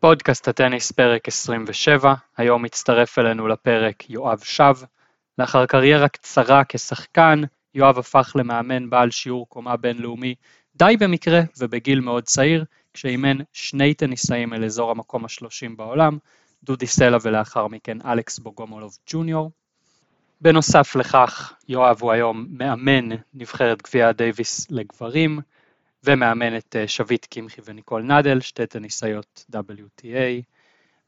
פודקאסט הטניס פרק 27, היום מצטרף אלינו לפרק יואב שב. לאחר קריירה קצרה כשחקן, יואב הפך למאמן בעל שיעור קומה בינלאומי די במקרה ובגיל מאוד צעיר, כשאימן שני טניסאים אל אזור המקום השלושים בעולם, דודי סלע ולאחר מכן אלכס בוגומולוב ג'וניור. בנוסף לכך, יואב הוא היום מאמן נבחרת גביע הדייוויס לגברים, ומאמן את אה, שביט קמחי וניקול נדל, שתי טניסאיות WTA,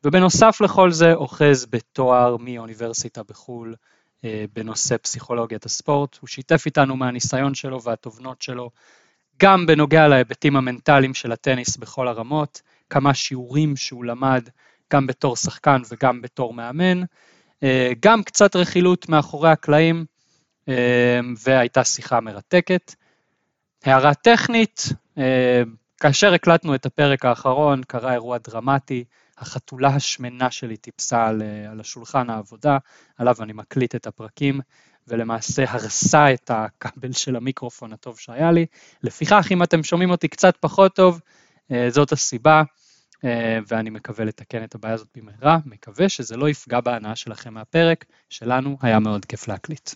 ובנוסף לכל זה אוחז בתואר מאוניברסיטה בחו"ל אה, בנושא פסיכולוגיית הספורט. הוא שיתף איתנו מהניסיון שלו והתובנות שלו, גם בנוגע להיבטים המנטליים של הטניס בכל הרמות, כמה שיעורים שהוא למד גם בתור שחקן וגם בתור מאמן, אה, גם קצת רכילות מאחורי הקלעים, והייתה שיחה מרתקת. הערה טכנית, אה, כאשר הקלטנו את הפרק האחרון קרה אירוע דרמטי, החתולה השמנה שלי טיפסה על, אה, על השולחן העבודה, עליו אני מקליט את הפרקים, ולמעשה הרסה את הכבל של המיקרופון הטוב שהיה לי. לפיכך, אם אתם שומעים אותי קצת פחות טוב, אה, זאת הסיבה, ואני מקווה לתקן את הבעיה הזאת במהרה, מקווה שזה לא יפגע בהנאה שלכם מהפרק, שלנו היה מאוד כיף להקליט.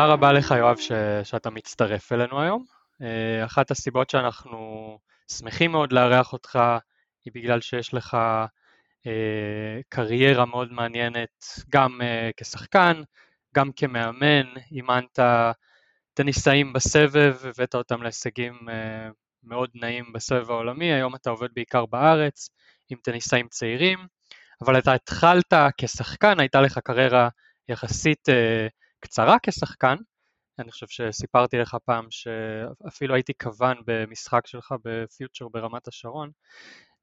תודה רבה לך יואב ש... שאתה מצטרף אלינו היום. אה, אחת הסיבות שאנחנו שמחים מאוד לארח אותך היא בגלל שיש לך אה, קריירה מאוד מעניינת גם אה, כשחקן, גם כמאמן, אימנת טניסאים בסבב, הבאת אותם להישגים מאוד נעים בסבב העולמי, היום אתה עובד בעיקר בארץ עם טניסאים צעירים, אבל אתה התחלת כשחקן, הייתה לך קריירה יחסית קצרה כשחקן, אני חושב שסיפרתי לך פעם שאפילו הייתי כוון במשחק שלך בפיוטר ברמת השרון,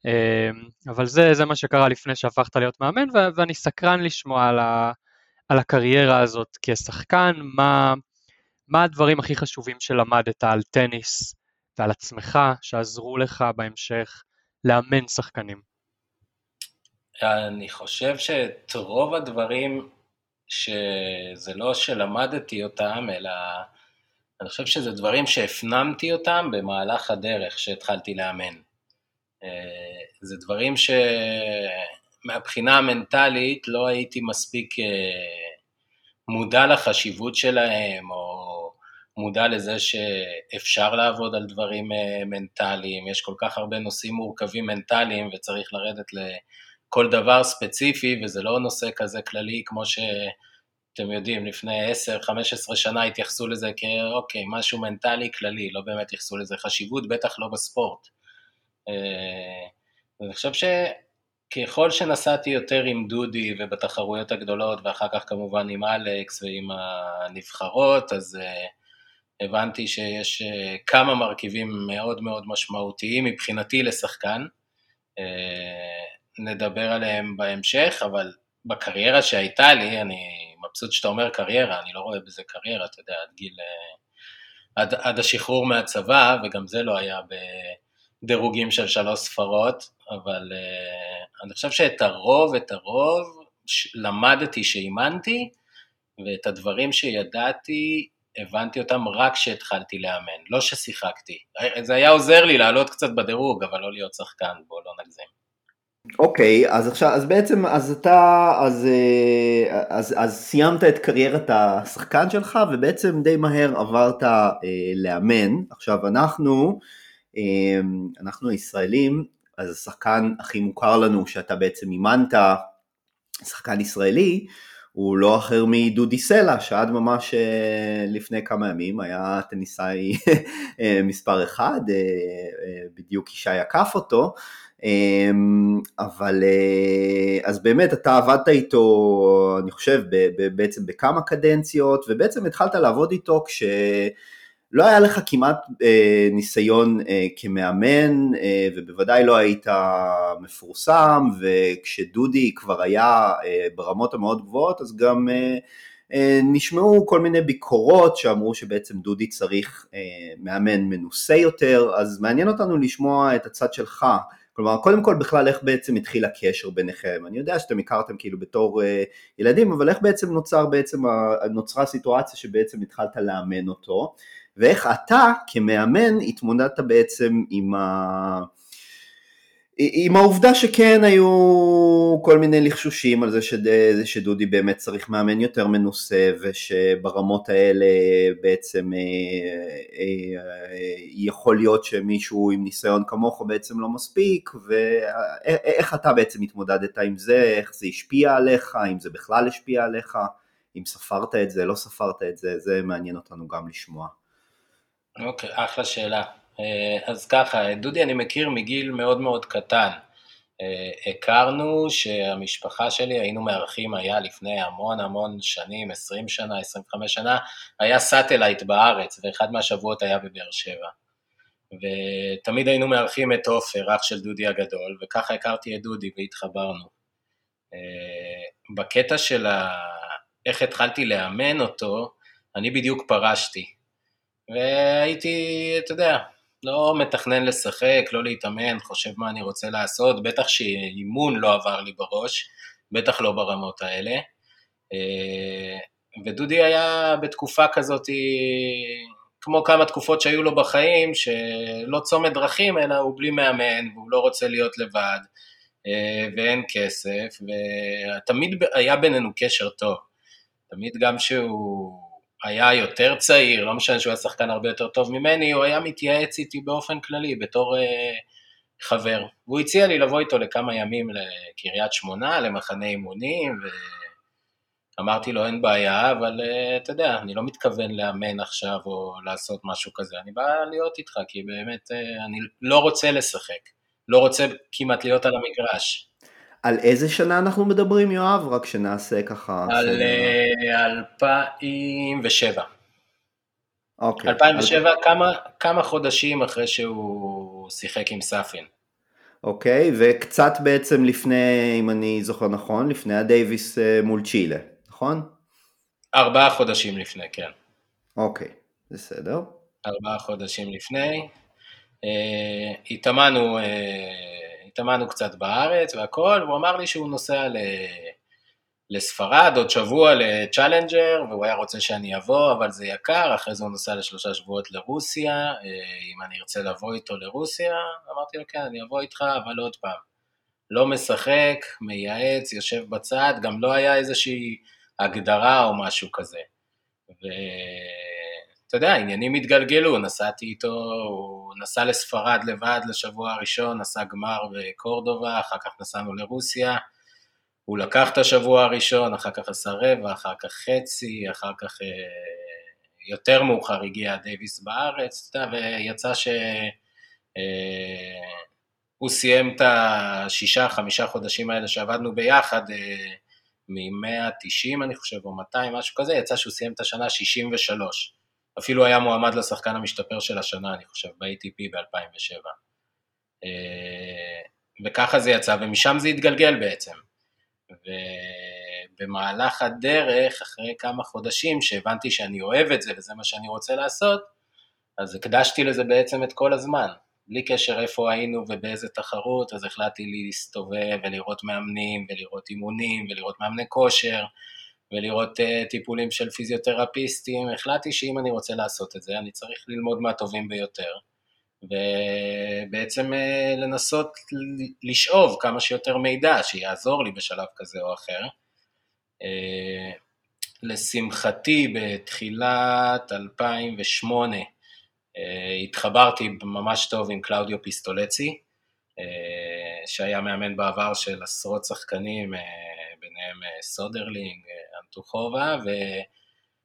אמ, אבל זה, זה מה שקרה לפני שהפכת להיות מאמן, ואני סקרן לשמוע על, ה, על הקריירה הזאת כשחקן, מה, מה הדברים הכי חשובים שלמדת על טניס ועל עצמך, שעזרו לך בהמשך לאמן שחקנים? אני חושב שאת רוב הדברים שזה לא שלמדתי אותם, אלא אני חושב שזה דברים שהפנמתי אותם במהלך הדרך שהתחלתי לאמן. אה, זה דברים שמבחינה המנטלית לא הייתי מספיק אה, מודע לחשיבות שלהם, או מודע לזה שאפשר לעבוד על דברים אה, מנטליים, יש כל כך הרבה נושאים מורכבים מנטליים וצריך לרדת כל דבר ספציפי, וזה לא נושא כזה כללי כמו שאתם יודעים, לפני 10-15 שנה התייחסו לזה כאוקיי, משהו מנטלי כללי, לא באמת ייחסו לזה חשיבות, בטח לא בספורט. אה, ואני חושב שככל שנסעתי יותר עם דודי ובתחרויות הגדולות, ואחר כך כמובן עם אלכס ועם הנבחרות, אז uh, הבנתי שיש uh, כמה מרכיבים מאוד מאוד משמעותיים מבחינתי לשחקן. נדבר עליהם בהמשך, אבל בקריירה שהייתה לי, אני מבסוט שאתה אומר קריירה, אני לא רואה בזה קריירה, אתה יודע, עד גיל... עד, עד השחרור מהצבא, וגם זה לא היה בדירוגים של שלוש ספרות, אבל uh, אני חושב שאת הרוב, את הרוב, למדתי שאימנתי, ואת הדברים שידעתי, הבנתי אותם רק כשהתחלתי לאמן, לא ששיחקתי. זה היה עוזר לי לעלות קצת בדירוג, אבל לא להיות שחקן, בוא לא נגזים. אוקיי, אז עכשיו, אז בעצם, אז אתה, אז, אה, אז, אז סיימת את קריירת השחקן שלך ובעצם די מהר עברת אה, לאמן. עכשיו אנחנו, אה, אנחנו הישראלים, אז השחקן הכי מוכר לנו שאתה בעצם אימנת, שחקן ישראלי, הוא לא אחר מדודי סלע, שעד ממש אה, לפני כמה ימים היה טניסאי אה, מספר אחד, בדיוק ישי עקף אותו. אמ, אבל אה, אז באמת אתה עבדת איתו, אני חושב, בעצם בכמה קדנציות, ובעצם התחלת לעבוד איתו כשלא היה לך כמעט אה, ניסיון אה, כמאמן, ובוודאי לא היית מפורסם, וכשדודי כבר היה ברמות המאוד גבוהות, אז גם נשמעו כל מיני ביקורות שאמרו שבעצם דודי צריך מאמן מנוסה יותר, אז מעניין אותנו לשמוע את הצד שלך. כלומר, קודם כל בכלל איך בעצם התחיל הקשר ביניכם? אני יודע שאתם הכרתם כאילו בתור ילדים, אבל איך בעצם נוצר בעצם, נוצרה הסיטואציה שבעצם התחלת לאמן אותו? ואיך אתה כמאמן התמודדת בעצם עם, ה... עם העובדה שכן היו כל מיני לחשושים על זה שד... שדודי באמת צריך מאמן יותר מנוסה ושברמות האלה בעצם אה, אה, יכול להיות שמישהו עם ניסיון כמוך בעצם לא מספיק ואיך אתה בעצם התמודדת עם זה, איך זה השפיע עליך, אם זה בכלל השפיע עליך, אם ספרת את זה, לא ספרת את זה, זה מעניין אותנו גם לשמוע. אוקיי, okay, אחלה שאלה. אה, אז ככה, דודי אני מכיר מגיל מאוד מאוד קטן. אה, הכרנו שהמשפחה שלי, היינו מארחים, היה לפני המון המון שנים, 20 שנה, 25 שנה, היה satellite בארץ, ואחד מהשבועות היה בבאר שבע. ותמיד היינו מארחים את עופר, אח של דודי הגדול, וככה הכרתי את דודי והתחברנו. אה, בקטע של ה... איך התחלתי לאמן אותו, אני בדיוק פרשתי. והייתי, אתה יודע, לא מתכנן לשחק, לא להתאמן, חושב מה אני רוצה לעשות, בטח שאימון לא עבר לי בראש, בטח לא ברמות האלה. אה, ודודי היה בתקופה כזאת, כמו כמה תקופות שהיו לו בחיים, שלא צומת דרכים, אלא הוא בלי מאמן, והוא לא רוצה להיות לבד, אה, ואין כסף, ותמיד היה בינינו קשר טוב. תמיד גם שהוא... היה יותר צעיר, לא משנה שהוא היה שחקן הרבה יותר טוב ממני, הוא היה מתייעץ איתי באופן כללי בתור אה, חבר. והוא הציע לי לבוא איתו לכמה ימים לקריית שמונה, למחנה אימונים, ואמרתי לו אין בעיה, אבל אה, אתה יודע, אני לא מתכוון לאמן עכשיו או לעשות משהו כזה, אני בא להיות איתך, כי באמת אה, אני לא רוצה לשחק, לא רוצה כמעט להיות על המגרש. על איזה שנה אנחנו מדברים, יואב? רק שנעשה ככה... על 2007. אה, אוקיי. 2007, על... כמה, כמה חודשים אחרי שהוא שיחק עם סאפין. אוקיי, וקצת בעצם לפני, אם אני זוכר נכון, לפני הדייוויס אה, מול צ'ילה, נכון? ארבעה חודשים לפני, כן. אוקיי, בסדר. ארבעה חודשים לפני. אה, התאמנו אה, התאמנו קצת בארץ והכל, והוא אמר לי שהוא נוסע ל... לספרד עוד שבוע לצ'אלנג'ר, והוא היה רוצה שאני אבוא, אבל זה יקר, אחרי זה הוא נוסע לשלושה שבועות לרוסיה, אה, אם אני ארצה לבוא איתו לרוסיה, אמרתי לו כן, אני אבוא איתך, אבל עוד פעם, לא משחק, מייעץ, יושב בצד, גם לא היה איזושהי הגדרה או משהו כזה. ו... אתה יודע, העניינים התגלגלו, נסעתי איתו, הוא נסע לספרד לבד לשבוע הראשון, נסע גמר בקורדובה, אחר כך נסענו לרוסיה, הוא לקח את השבוע הראשון, אחר כך עשה רבע, אחר כך חצי, אחר כך אה, יותר מאוחר הגיע דייוויס בארץ, אתה יודע, ויצא שהוא אה, סיים את השישה, חמישה חודשים האלה שעבדנו ביחד, אה, מ-190 אני חושב, או 200, משהו כזה, יצא שהוא סיים את השנה 63. אפילו היה מועמד לשחקן המשתפר של השנה, אני חושב, ב-ATP ב-2007. אה, וככה זה יצא, ומשם זה התגלגל בעצם. ובמהלך הדרך, אחרי כמה חודשים, שהבנתי שאני אוהב את זה וזה מה שאני רוצה לעשות, אז הקדשתי לזה בעצם את כל הזמן. בלי קשר איפה היינו ובאיזה תחרות, אז החלטתי להסתובב ולראות מאמנים ולראות אימונים ולראות מאמני כושר. ולראות uh, טיפולים של פיזיותרפיסטים, החלטתי שאם אני רוצה לעשות את זה, אני צריך ללמוד מהטובים ביותר, ובעצם אה, לנסות לשאוב כמה שיותר מידע שיעזור לי בשלב כזה או אחר. אה, לשמחתי, בתחילת 2008, אה, התחברתי ממש טוב עם קלאודיו פיסטולסי, שהיה מאמן בעבר של עשרות שחקנים, ביניהם אה, סודרלינג, הנטוכובה,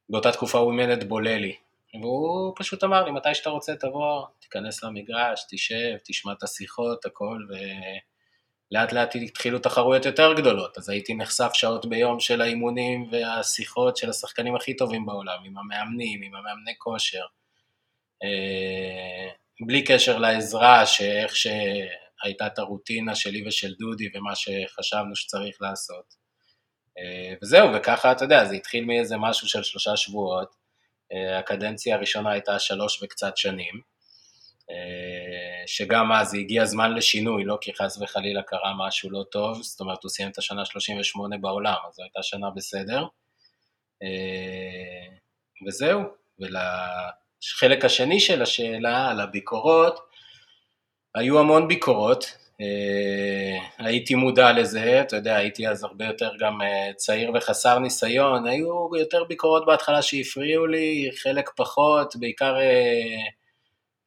ובאותה תקופה הוא אימן את בוללי. והוא פשוט אמר לי, מתי שאתה רוצה תבוא, תיכנס למגרש, תשב, תשמע את השיחות, הכל, ולאט לאט התחילו תחרויות יותר גדולות, אז הייתי נחשף שעות ביום של האימונים והשיחות של השחקנים הכי טובים בעולם, עם המאמנים, עם המאמני כושר. אה, בלי קשר לעזרה, שאיך שהייתה את הרוטינה שלי ושל דודי ומה שחשבנו שצריך לעשות. וזהו, וככה, אתה יודע, זה התחיל מאיזה משהו של שלושה שבועות. הקדנציה הראשונה הייתה שלוש וקצת שנים, שגם אז הגיע זמן לשינוי, לא כי חס וחלילה קרה משהו לא טוב, זאת אומרת, הוא סיים את השנה 38 בעולם, אז זו הייתה שנה בסדר. וזהו, ולחלק השני של השאלה, על הביקורות, היו המון ביקורות, אה, הייתי מודע לזה, אתה יודע, הייתי אז הרבה יותר גם אה, צעיר וחסר ניסיון, היו יותר ביקורות בהתחלה שהפריעו לי, חלק פחות, בעיקר אה,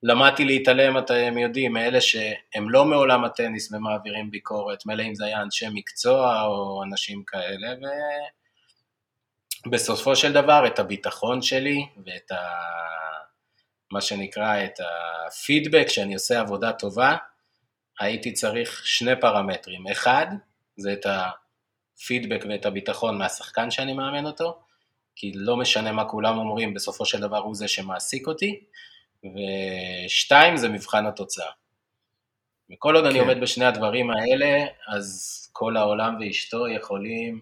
למדתי להתעלם, אתם יודעים, מאלה שהם לא מעולם הטניס ומעבירים ביקורת, מילא אם זה היה אנשי מקצוע או אנשים כאלה, ובסופו של דבר את הביטחון שלי ואת ה... מה שנקרא, את הפידבק, שאני עושה עבודה טובה, הייתי צריך שני פרמטרים. אחד, זה את הפידבק ואת הביטחון מהשחקן שאני מאמן אותו, כי לא משנה מה כולם אומרים, בסופו של דבר הוא זה שמעסיק אותי, ושתיים, זה מבחן התוצאה. וכל עוד כן. אני עומד בשני הדברים האלה, אז כל העולם ואשתו יכולים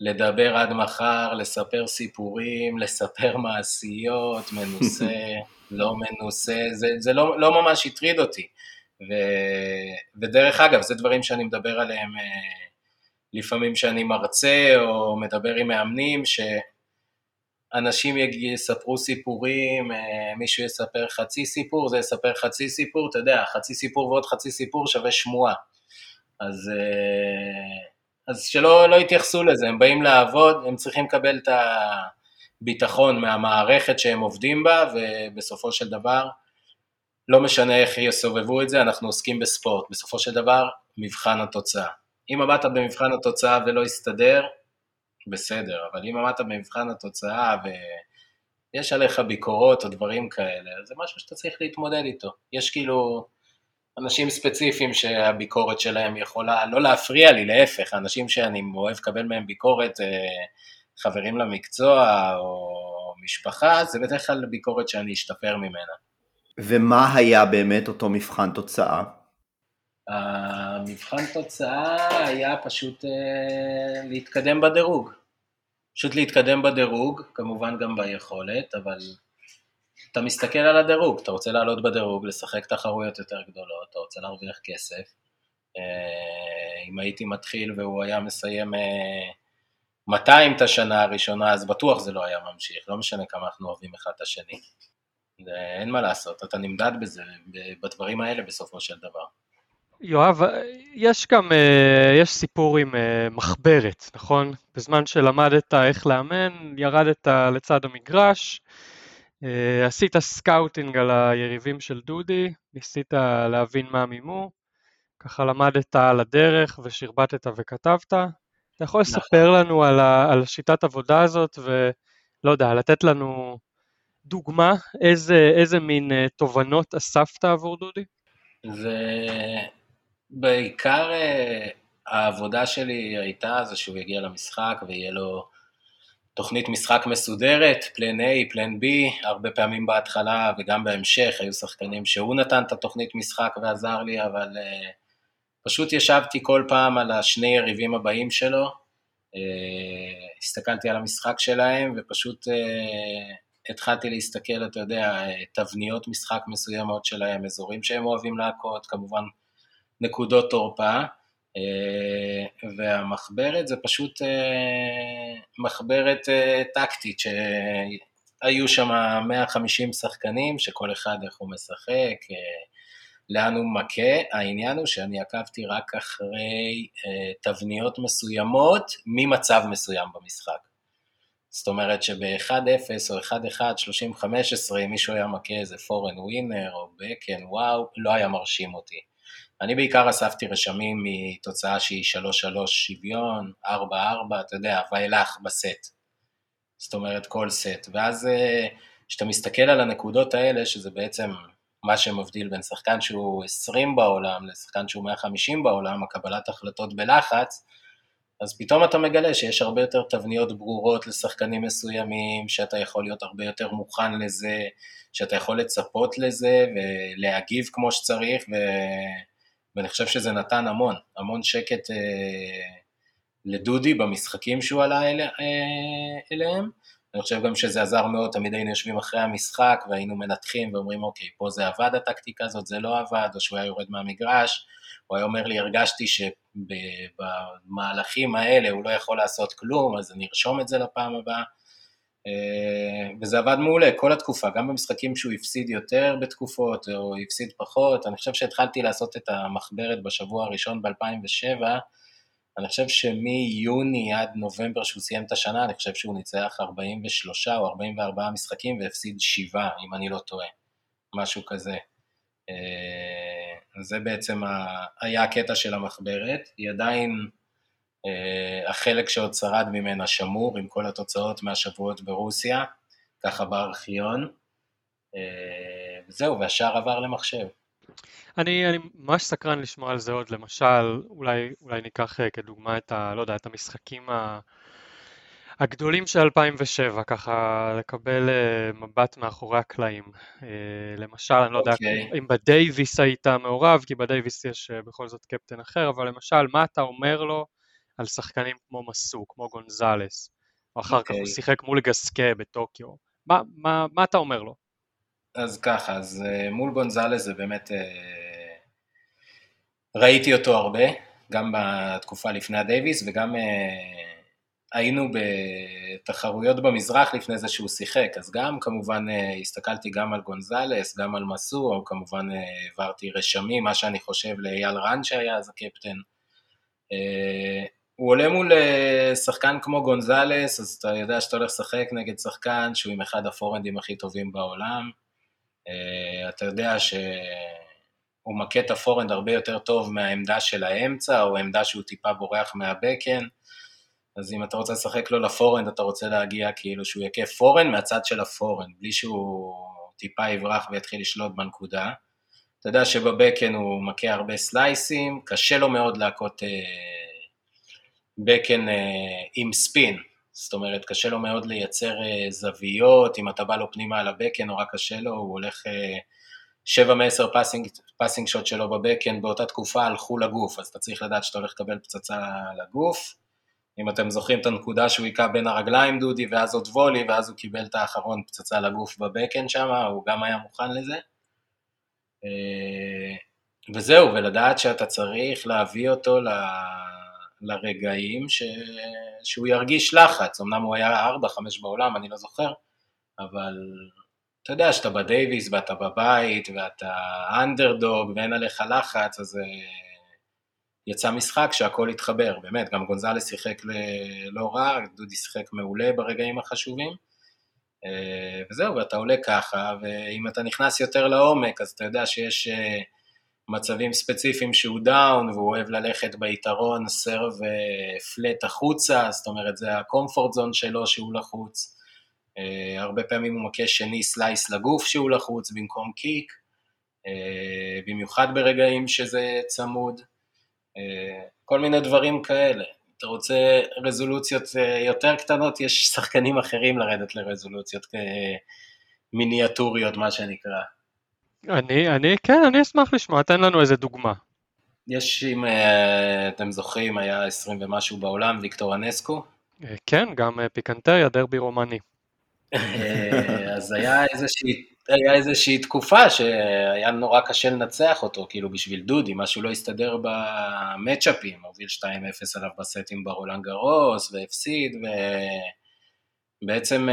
לדבר עד מחר, לספר סיפורים, לספר מעשיות, מנוסה, לא מנוסה, זה, זה לא, לא ממש הטריד אותי. ו, ודרך אגב, זה דברים שאני מדבר עליהם אה, לפעמים שאני מרצה או מדבר עם מאמנים, שאנשים יספרו סיפורים, אה, מישהו יספר חצי סיפור, זה יספר חצי סיפור, אתה יודע, חצי סיפור ועוד חצי סיפור שווה שמועה. אז, אה, אז שלא לא יתייחסו לזה, הם באים לעבוד, הם צריכים לקבל את הביטחון מהמערכת שהם עובדים בה, ובסופו של דבר, לא משנה איך יסובבו את זה, אנחנו עוסקים בספורט. בסופו של דבר, מבחן התוצאה. אם עמדת במבחן התוצאה ולא הסתדר, בסדר, אבל אם עמדת במבחן התוצאה ויש עליך ביקורות או דברים כאלה, זה משהו שאתה צריך להתמודד איתו. יש כאילו אנשים ספציפיים שהביקורת שלהם יכולה לא להפריע לי, להפך, אנשים שאני אוהב לקבל מהם ביקורת, אה, חברים למקצוע או משפחה, זה בדרך כלל ביקורת שאני אשתפר ממנה. ומה היה באמת אותו מבחן תוצאה? המבחן תוצאה היה פשוט uh, להתקדם בדירוג. פשוט להתקדם בדירוג, כמובן גם ביכולת, אבל אתה מסתכל על הדירוג, אתה רוצה לעלות בדירוג, לשחק תחרויות יותר גדולות, אתה רוצה להרוויח כסף. Uh, אם הייתי מתחיל והוא היה מסיים אה, 200 את השנה הראשונה, אז בטוח זה לא היה ממשיך, לא משנה כמה אנחנו אוהבים אחד את השני. אין מה לעשות, אתה נמדד בזה, בדברים האלה בסופו של דבר. יואב, יש גם, אה, יש סיפור עם אה, מחברת, נכון? בזמן שלמדת איך לאמן, ירדת לצד המגרש, אה, עשית scouting על היריבים של דודי, ניסית להבין מה מימו, ככה למדת על הדרך ושרבטת וכתבת. אתה יכול נכון. לספר לנו על, על שיטת עבודה הזאת ולא יודע, לתת לנו דוגמה, איזה, איזה מין uh, תובנות אספת עבור דודי? זה בעיקר uh, העבודה שלי הייתה זה שהוא יגיע למשחק ויהיה לו תוכנית משחק מסודרת, פלן A, פלן B, הרבה פעמים בהתחלה וגם בהמשך היו שחקנים שהוא נתן את התוכנית משחק ועזר לי, אבל uh, פשוט ישבתי כל פעם על השני יריבים הבאים שלו, הסתכלתי על המשחק שלהם ופשוט התחלתי להסתכל, אתה יודע, תבניות משחק מסוימות שלהם, אזורים שהם אוהבים להכות, כמובן נקודות תורפה, אה, והמחברת זה פשוט אה, מחברת אה, טקטית, שהיו שם 150 שחקנים, שכל אחד איך הוא משחק, לאן הוא מכה, העניין הוא שאני עקבתי רק אחרי תבניות מסוימות ממצב מסוים במשחק. זאת אומרת שב-1-0 או 1-1, 30-15, אם מישהו היה מכה איזה פורן ווינר או בקן, וואו, לא היה מרשים אותי. אני בעיקר אספתי רשמים מתוצאה שהיא 3-3 שוויון, 4-4, אתה יודע, ואילך בסט. זאת אומרת, כל סט. ואז אה, כשאתה מסתכל על הנקודות האלה, שזה בעצם מה שמבדיל בין שחקן שהוא 20 בעולם לשחקן שהוא 150 בעולם, הקבלת החלטות בלחץ, אז פתאום אתה מגלה שיש הרבה יותר תבניות ברורות לשחקנים מסוימים, שאתה יכול להיות הרבה יותר מוכן לזה, שאתה יכול לצפות לזה ולהגיב כמו שצריך, ו... ואני חושב שזה נתן המון, המון שקט אה, לדודי במשחקים שהוא עלה אל, אליהם. אני חושב גם שזה עזר מאוד, תמיד היינו יושבים אחרי המשחק והיינו מנתחים ואומרים, אוקיי, פה זה עבד הטקטיקה הזאת, זה לא עבד, או שהוא היה יורד מהמגרש, הוא היה אומר לי, הרגשתי שבמהלכים האלה הוא לא יכול לעשות כלום, אז אני ארשום את זה לפעם הבאה. אה, וזה עבד מעולה כל התקופה, גם במשחקים שהוא הפסיד יותר בתקופות או הפסיד פחות, אני חושב שהתחלתי לעשות את המחברת בשבוע הראשון ב-2007, אני חושב שמיוני עד נובמבר שהוא סיים את השנה, אני חושב שהוא ניצח 43 או 44 משחקים והפסיד 7, אם אני לא טועה, משהו כזה. אה, זה בעצם היה הקטע של המחברת, היא עדיין, אה, החלק שעוד שרד ממנה שמור עם כל התוצאות מהשבועות ברוסיה, ככה בארכיון, אה, וזהו, והשאר עבר למחשב. אני, אני ממש סקרן לשמוע על זה עוד, למשל, אולי, אולי ניקח אה, כדוגמה את, ה, לא יודע, את המשחקים ה, הגדולים של 2007, ככה לקבל אה, מבט מאחורי הקלעים. אה, למשל, אני לא okay. יודע אוקיי. אם בדייוויס היית מעורב, כי בדייוויס יש בכל זאת קפטן אחר, אבל למשל, מה אתה אומר לו על שחקנים כמו מסו, כמו גונזלס, או אחר okay. כך הוא אוקיי. שיחק מול גסקה בטוקיו, מה, מה, מה אתה אומר לו? אז ככה, אז מול גונזלס זה באמת ראיתי אותו הרבה, גם בתקופה לפני הדייוויס וגם uh, היינו בתחרויות במזרח לפני זה שהוא שיחק, אז גם כמובן הסתכלתי גם על גונזלס, גם על מסור, כמובן uh, העברתי רשמים, מה שאני חושב לאייל רן שהיה אז הקפטן. הוא עולה מול שחקן כמו גונזלס, אז אתה יודע שאתה הולך לשחק נגד שחקן שהוא עם אחד הפורנדים הכי טובים בעולם. אה, אתה יודע ש... הוא מכה את הפורהנד הרבה יותר טוב מהעמדה של האמצע, או העמדה שהוא טיפה בורח מהבקהנד. אז אם אתה רוצה לשחק לו לפורהנד, אתה רוצה להגיע כאילו שהוא יכה פורהנד מהצד של הפורהנד, בלי שהוא טיפה יברח ויתחיל לשלוט בנקודה. אתה יודע שבבקהנד הוא מכה הרבה סלייסים, קשה לו מאוד להכות אה, בקהנד אה, עם ספין. זאת אומרת, קשה לו מאוד לייצר אה, זוויות, אם אתה בא לו פנימה על הבקהנד, נורא קשה לו, הוא הולך... אה, שבע מעשר passing, passing shot שלו ב backhand באותה תקופה הלכו לגוף, אז אתה צריך לדעת שאתה הולך לקבל פצצה לגוף. אם אתם זוכרים את הנקודה שהוא היכה בין הרגליים דודי, ואז עוד volley, ואז הוא קיבל את האחרון פצצה לגוף ב backhand שם, הוא גם היה מוכן לזה. אה, וזהו, ולדעת שאתה צריך להביא אותו. לרגעים ש... שהוא ירגיש לחץ, אמנם הוא היה 4-5 בעולם, אני לא זוכר, אבל אתה יודע שאתה בדייוויס ואתה בבית ואתה אנדרדוג ואין עליך לחץ, אז אה, יצא משחק שהכל התחבר, באמת, גם גונזלס שיחק לא רע, דודי שיחק מעולה ברגעים החשובים, אה, וזהו, ואתה עולה ככה, ואם אתה נכנס יותר לעומק, אז אתה יודע שיש אה, מצבים ספציפיים שהוא down, והוא אוהב ללכת ביתרון serve flat החוצה, זאת אומרת, זה ה comfort zone שלו שהוא לחוץ. Uh, הרבה פעמים הוא מכה שני סלייס לגוף שהוא לחוץ במקום קיק, uh, במיוחד ברגעים שזה צמוד, כל מיני דברים כאלה. אתה רוצה רזולוציות יותר קטנות, יש שחקנים אחרים לרדת לרזולוציות מיניאטוריות, מה שנקרא. אני, אני, כן, אני אשמח לשמוע, תן לנו איזה דוגמה. יש, אם אתם זוכרים, היה 20 ומשהו בעולם, ויקטור אנסקו. כן, גם פיקנטריה, דרבי רומני. אה, אז היה איזושהי, היה איזושהי תקופה שהיה נורא קשה לנצח אותו, כאילו בשביל דודי, משהו לא הסתדר במצ'אפים, הוביל 2-0 עליו בסטים ברולנד גרוס, והפסיד, ובעצם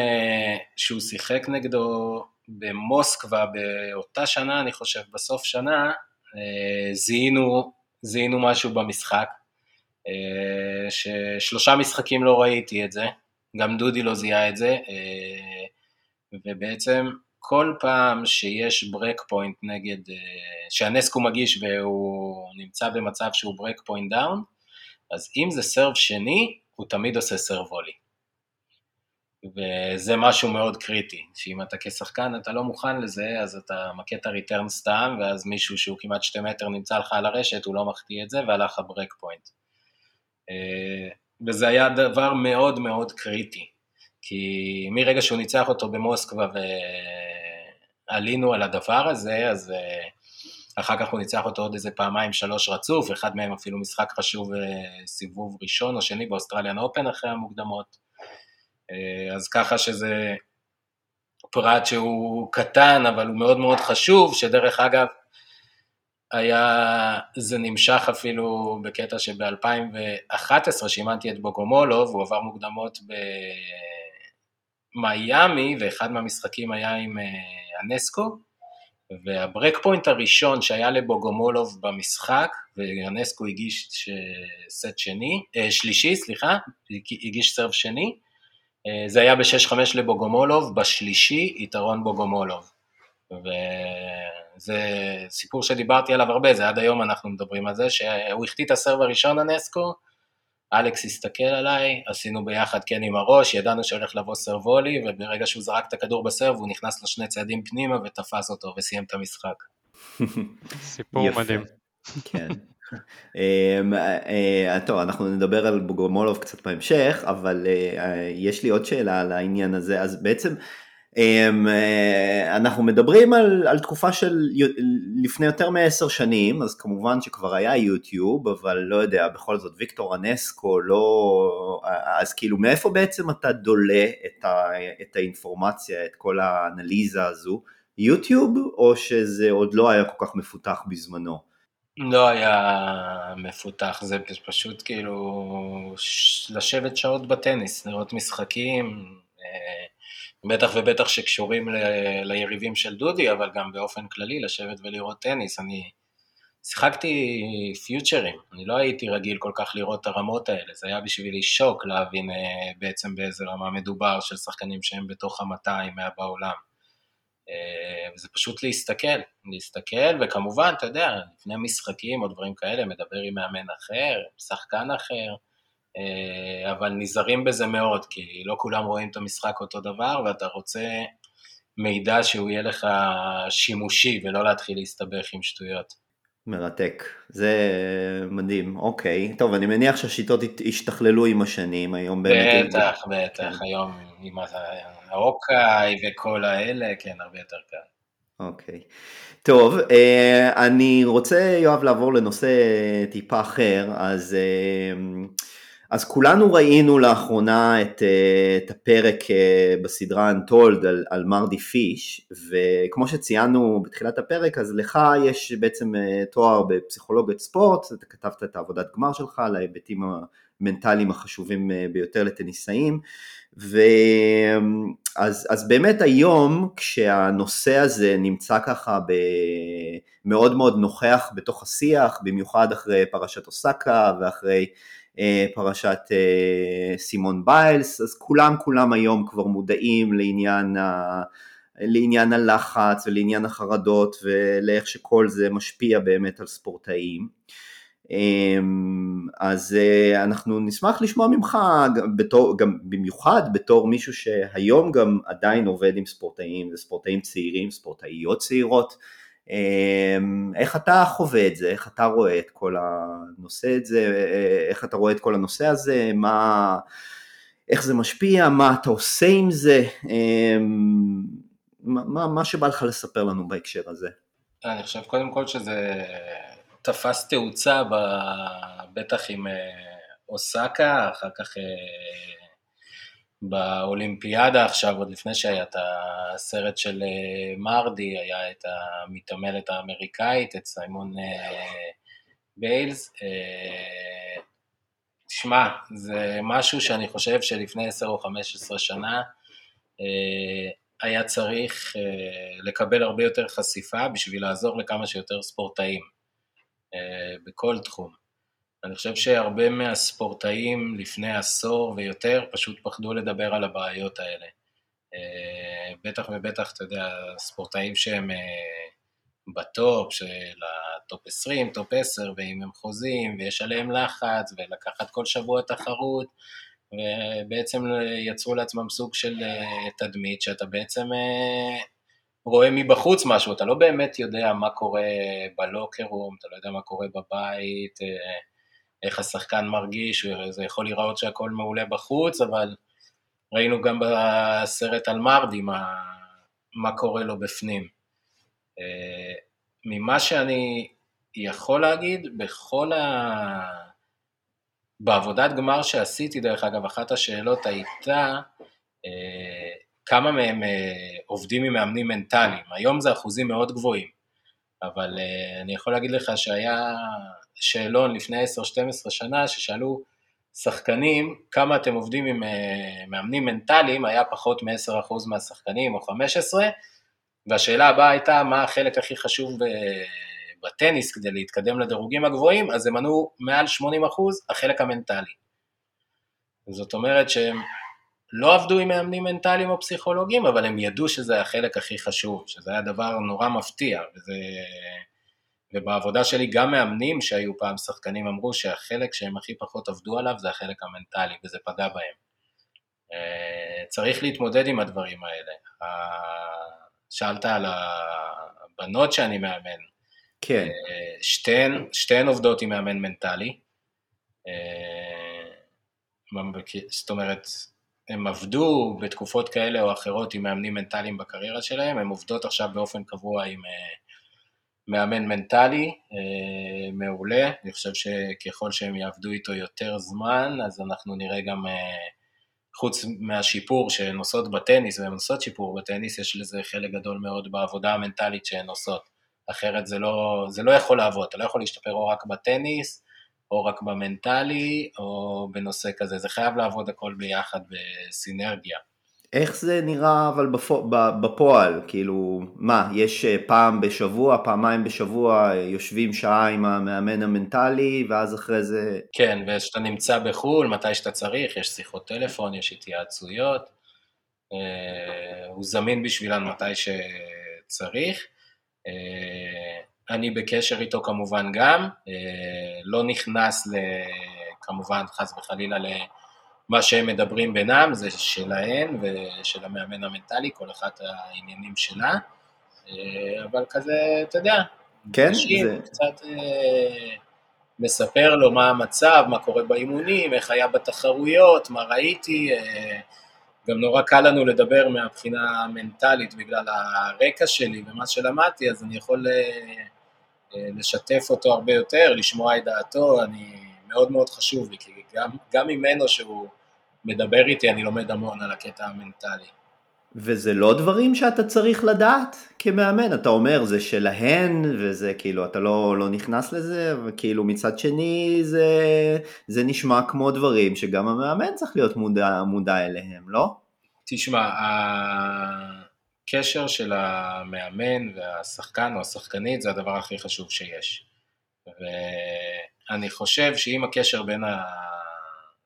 כשהוא אה, שיחק נגדו במוסקבה באותה שנה, אני חושב, בסוף שנה, אה, זיהינו, זיהינו משהו במשחק, ששלושה משחקים לא ראיתי את זה, גם דודי לא זיהה את זה, אה, ובעצם כל פעם שיש break point נגד, אה, שהנסקו מגיש והוא נמצא במצב שהוא break point down, אז אם זה serve שני, הוא תמיד עושה serve volley. וזה משהו מאוד קריטי, שאם אתה כשחקן אתה לא מוכן לזה, אז אתה מכה את ה return סתם, ואז מישהו שהוא כמעט שתי מטר נמצא לך על הרשת, הוא לא מחטיא את זה, והלך ה break point. אה, וזה היה דבר מאוד מאוד קריטי, כי מרגע שהוא ניצח אותו במוסקבה ועלינו על הדבר הזה, אז uh, אחר כך הוא ניצח אותו עוד איזה פעמיים שלוש רצוף, אחד מהם אפילו משחק חשוב סיבוב ראשון או שני באוסטרליאן אופן אחרי המוקדמות. אז ככה שזה פרט שהוא קטן, אבל הוא מאוד מאוד חשוב, שדרך אגב, היה, זה נמשך אפילו בקטע שב-2011 שאימנתי את בוגומולוב, הוא עבר מוקדמות במיאמי, ואחד מהמשחקים היה עם אה, אנסקו, והברק פוינט הראשון שהיה לבוגומולוב במשחק, ואנסקו הגיש סט שני, אה, שלישי, סליחה, הגיש סרב שני, אה, זה היה ב-6-5 לבוגומולוב, בשלישי יתרון בוגומולוב. וזה סיפור שדיברתי עליו הרבה, זה עד היום אנחנו מדברים על זה, שהוא החטיא את הסרב הראשון הנסקו, אלכס הסתכל עליי, עשינו ביחד כן עם הראש, ידענו שהולך לבוא סרבולי, וברגע שהוא זרק את הכדור בסרב, הוא נכנס לשני צעדים פנימה ותפס אותו וסיים את המשחק. סיפור מדהים. כן. אמ, אה, טוב, אנחנו נדבר על בוגומולוב קצת בהמשך, אבל אה, יש לי עוד שאלה על העניין הזה, אז בעצם אמ, אה, אנחנו מדברים על, על תקופה של לפני יותר מעשר שנים, אז כמובן שכבר היה יוטיוב, אבל לא יודע, בכל זאת ויקטור אנסקו, לא... אז כאילו מאיפה בעצם אתה דולה את, ה, את האינפורמציה, את כל האנליזה הזו? יוטיוב, או שזה עוד לא היה כל כך מפותח בזמנו? לא היה מפותח, זה פשוט כאילו לשבת שעות בטניס, לראות משחקים, אה, בטח ובטח שקשורים ל- ליריבים של דודי, אבל גם באופן כללי לשבת ולראות טניס. אני שיחקתי פיוטרים, אני לא הייתי רגיל כל כך לראות את הרמות האלה, זה היה בשבילי שוק להבין אה, בעצם באיזה רמה מדובר של שחקנים שהם בתוך ה-200 בעולם. אה, וזה פשוט להסתכל, להסתכל, וכמובן, אתה יודע, לפני משחקים או דברים כאלה, מדבר עם מאמן אחר, שחקן אחר, אה, אבל נזהרים בזה מאוד, כי לא כולם רואים את המשחק אותו דבר, ואתה רוצה מידע שהוא יהיה לך שימושי, ולא להתחיל להסתבך עם שטויות. מרתק, זה מדהים, אוקיי. טוב, אני מניח שהשיטות השתכללו עם השנים, היום באמת... בטח, בטח, היום עם האוקיי וכל האלה, כן, הרבה יותר קל. אוקיי. טוב, אה, אני רוצה, יואב, לעבור לנושא טיפה אחר, אז... אז כולנו ראינו לאחרונה את, אה, את הפרק אה, בסדרה Untold על, על מרדי פיש, וכמו שציינו בתחילת הפרק, אז לך יש בעצם אה, תואר בפסיכולוגיית ספורט, אתה כתבת את העבודת גמר שלך על ההיבטים המנטליים החשובים ביותר לטניסאים, ואז אז באמת היום כשהנושא הזה נמצא ככה מאוד מאוד נוכח בתוך השיח, במיוחד אחרי פרשת אוסקה ואחרי פרשת אה, סימון ביילס, אז כולם כולם היום כבר מודעים לעניין, ה, לעניין הלחץ ולעניין החרדות ולאיך שכל זה משפיע באמת על ספורטאים. אמ, אז אה, אנחנו נשמח לשמוע ממך, בתור, גם במיוחד בתור מישהו שהיום גם עדיין עובד עם ספורטאים וספורטאים צעירים, ספורטאיות צעירות, איך אתה חווה את זה, איך אתה רואה את כל הנושא הזה, איך אתה רואה את כל הנושא הזה, מה, איך זה משפיע, מה אתה עושה עם זה, אמ, מה, מה שבא לך לספר לנו בהקשר הזה. אני חושב קודם כל שזה תפס תאוצה, בטח עם אה, אוסקה, אחר כך אה, באולימפיאדה עכשיו, עוד לפני שהיה את הסרט של אה, מרדי, היה את המתעמלת האמריקאית, את סיימון אה, ביילס. אה, תשמע, זה משהו שאני חושב שלפני 10 או 15 שנה היה צריך לקבל הרבה יותר חשיפה בשביל לעזור לכמה שיותר ספורטאים בכל תחום. אני חושב שהרבה מהספורטאים לפני עשור ויותר פשוט פחדו לדבר על הבעיות האלה. אה, בטח ובטח, אתה יודע, ספורטאים שהם אה, ב top, של ה top 20, top 10, ועם חוזים, ויש עליהם לחץ, ולקחת כל שבוע תחרות, ובעצם יצרו לעצמם סוג של אה, תדמית, שאתה בעצם רואה מבחוץ משהו, אתה לא באמת יודע מה קורה ב locker room, אתה לא יודע מה קורה בבית, איך השחקן מרגיש, זה יכול להיראות שהכל מעולה בחוץ, אבל ראינו גם בסרט על מרדי מה, מה קורה לו בפנים. אה, ממה שאני יכול להגיד, בכל ה... בעבודת גמר שעשיתי, דרך אגב, אחת השאלות הייתה, אה, כמה מהם אה, עובדים עם מאמנים מנטליים. היום זה אחוזים מאוד גבוהים, אבל אני יכול להגיד לך שהיה שאלון לפני 10-12 שנה, ששאלו שחקנים, כמה אתם עובדים עם מאמנים מנטליים, היה פחות מ-10% מהשחקנים או 15, והשאלה הבאה הייתה, מה החלק הכי חשוב בטניס כדי להתקדם לדירוגים הגבוהים, אז הם ענו מעל 80 אחוז, החלק המנטלי. זאת אומרת שהם לא עבדו עם מאמנים מנטליים או פסיכולוגים, אבל הם ידעו שזה החלק הכי חשוב, שזה היה דבר נורא מפתיע, וזה... ובעבודה שלי גם מאמנים שהיו פעם שחקנים אמרו שהחלק שהם הכי פחות עבדו עליו זה החלק המנטלי, וזה פגע בהם. אה, צריך להתמודד עם הדברים האלה. שאלת על הבנות שאני מאמן, כן. אה, שתיהן, שתיהן עובדות עם מאמן מנטלי. אה, זאת אומרת, הם עבדו בתקופות כאלה או אחרות עם מאמנים מנטליים בקריירה שלהם, הן עובדות עכשיו באופן קבוע עם אה, מאמן מנטלי מעולה. אני חושב שככל שהם יעבדו איתו יותר זמן, אז אנחנו נראה גם, חוץ מהשיפור שהן עושות בטניס, והן עושות שיפור בטניס, יש לזה חלק גדול מאוד בעבודה המנטלית שהן עושות. אחרת זה לא, זה לא יכול לעבוד, אתה לא יכול להשתפר או רק בטניס, או רק במנטלי, או בנושא כזה, זה חייב לעבוד הכל ביחד בסינרגיה. איך זה נראה אבל בפועל, כאילו, מה, יש אה, פעם בשבוע, פעמיים בשבוע, יושבים שעה עם המאמן המנטלי, ואז אחרי זה... כן, וכשאתה נמצא בחו"ל, מתי שאתה צריך, יש שיחות טלפון, יש התייעצויות, אה, הוא זמין בשבילן מתי שצריך. אה, אני בקשר איתו כמובן גם, אה, לא נכנס ל... כמובן חס וחלילה למה שהם מדברים בינם, זה שלהן ושל המאמן המנטלי, כל אחת העניינים שלה, אה, אבל כזה, אתה יודע, כן, זה... קצת מספר לו מה המצב, מה קורה באימונים, איך היה בתחרויות, מה ראיתי, גם נורא קל לנו לדבר מהבחינה המנטלית בגלל הרקע שלי ומה שלמדתי, אז אני יכול אה, אה, לשתף אותו הרבה יותר, לשמוע את דעתו, אני, מאוד מאוד חשוב לי, כי גם, גם ממנו שהוא מדבר איתי, אני לומד המון על הקטע המנטלי. וזה לא דברים שאתה צריך לדעת כמאמן, אתה אומר זה שלהן וזה כאילו אתה לא, לא נכנס לזה וכאילו מצד שני זה, זה נשמע כמו דברים שגם המאמן צריך להיות מודע, מודע אליהם, לא? תשמע, הקשר של המאמן והשחקן או השחקנית זה הדבר הכי חשוב שיש. ואני חושב שאם הקשר בין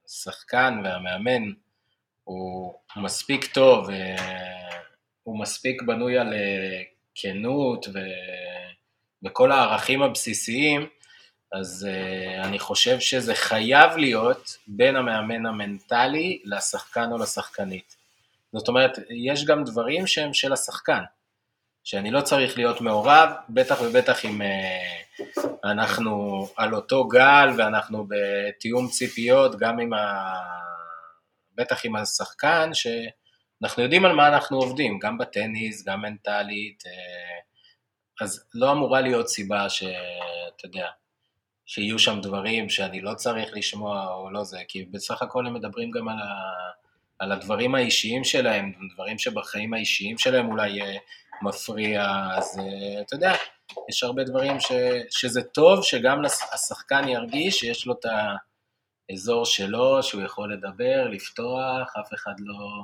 השחקן והמאמן הוא מספיק טוב, הוא מספיק בנוי על אה, כנות ו... וכל הערכים הבסיסיים, אז uh, אני חושב שזה חייב להיות בין המאמן המנטלי לשחקן או לשחקנית. זאת אומרת, יש גם דברים שהם של השחקן, שאני לא צריך להיות מעורב, בטח ובטח uh, אנחנו על אותו גל ואנחנו בתיאום ציפיות, גם עם ה... בטח עם השחקן, שאנחנו יודעים על מה אנחנו עובדים, גם בטניס, גם מנטלית, אה, אז לא אמורה להיות סיבה שאתה יודע, שיהיו שם דברים שאני לא צריך לשמוע או לא זה, כי בסך הכל הם מדברים גם על, ה, על הדברים האישיים שלהם, דברים שבחיים האישיים שלהם אולי מפריע, אז אה, אתה יודע, יש הרבה דברים ש, שזה טוב שגם השחקן ירגיש שיש לו את ה... אזור שלו, שהוא יכול לדבר, לפתוח, אף אחד לא,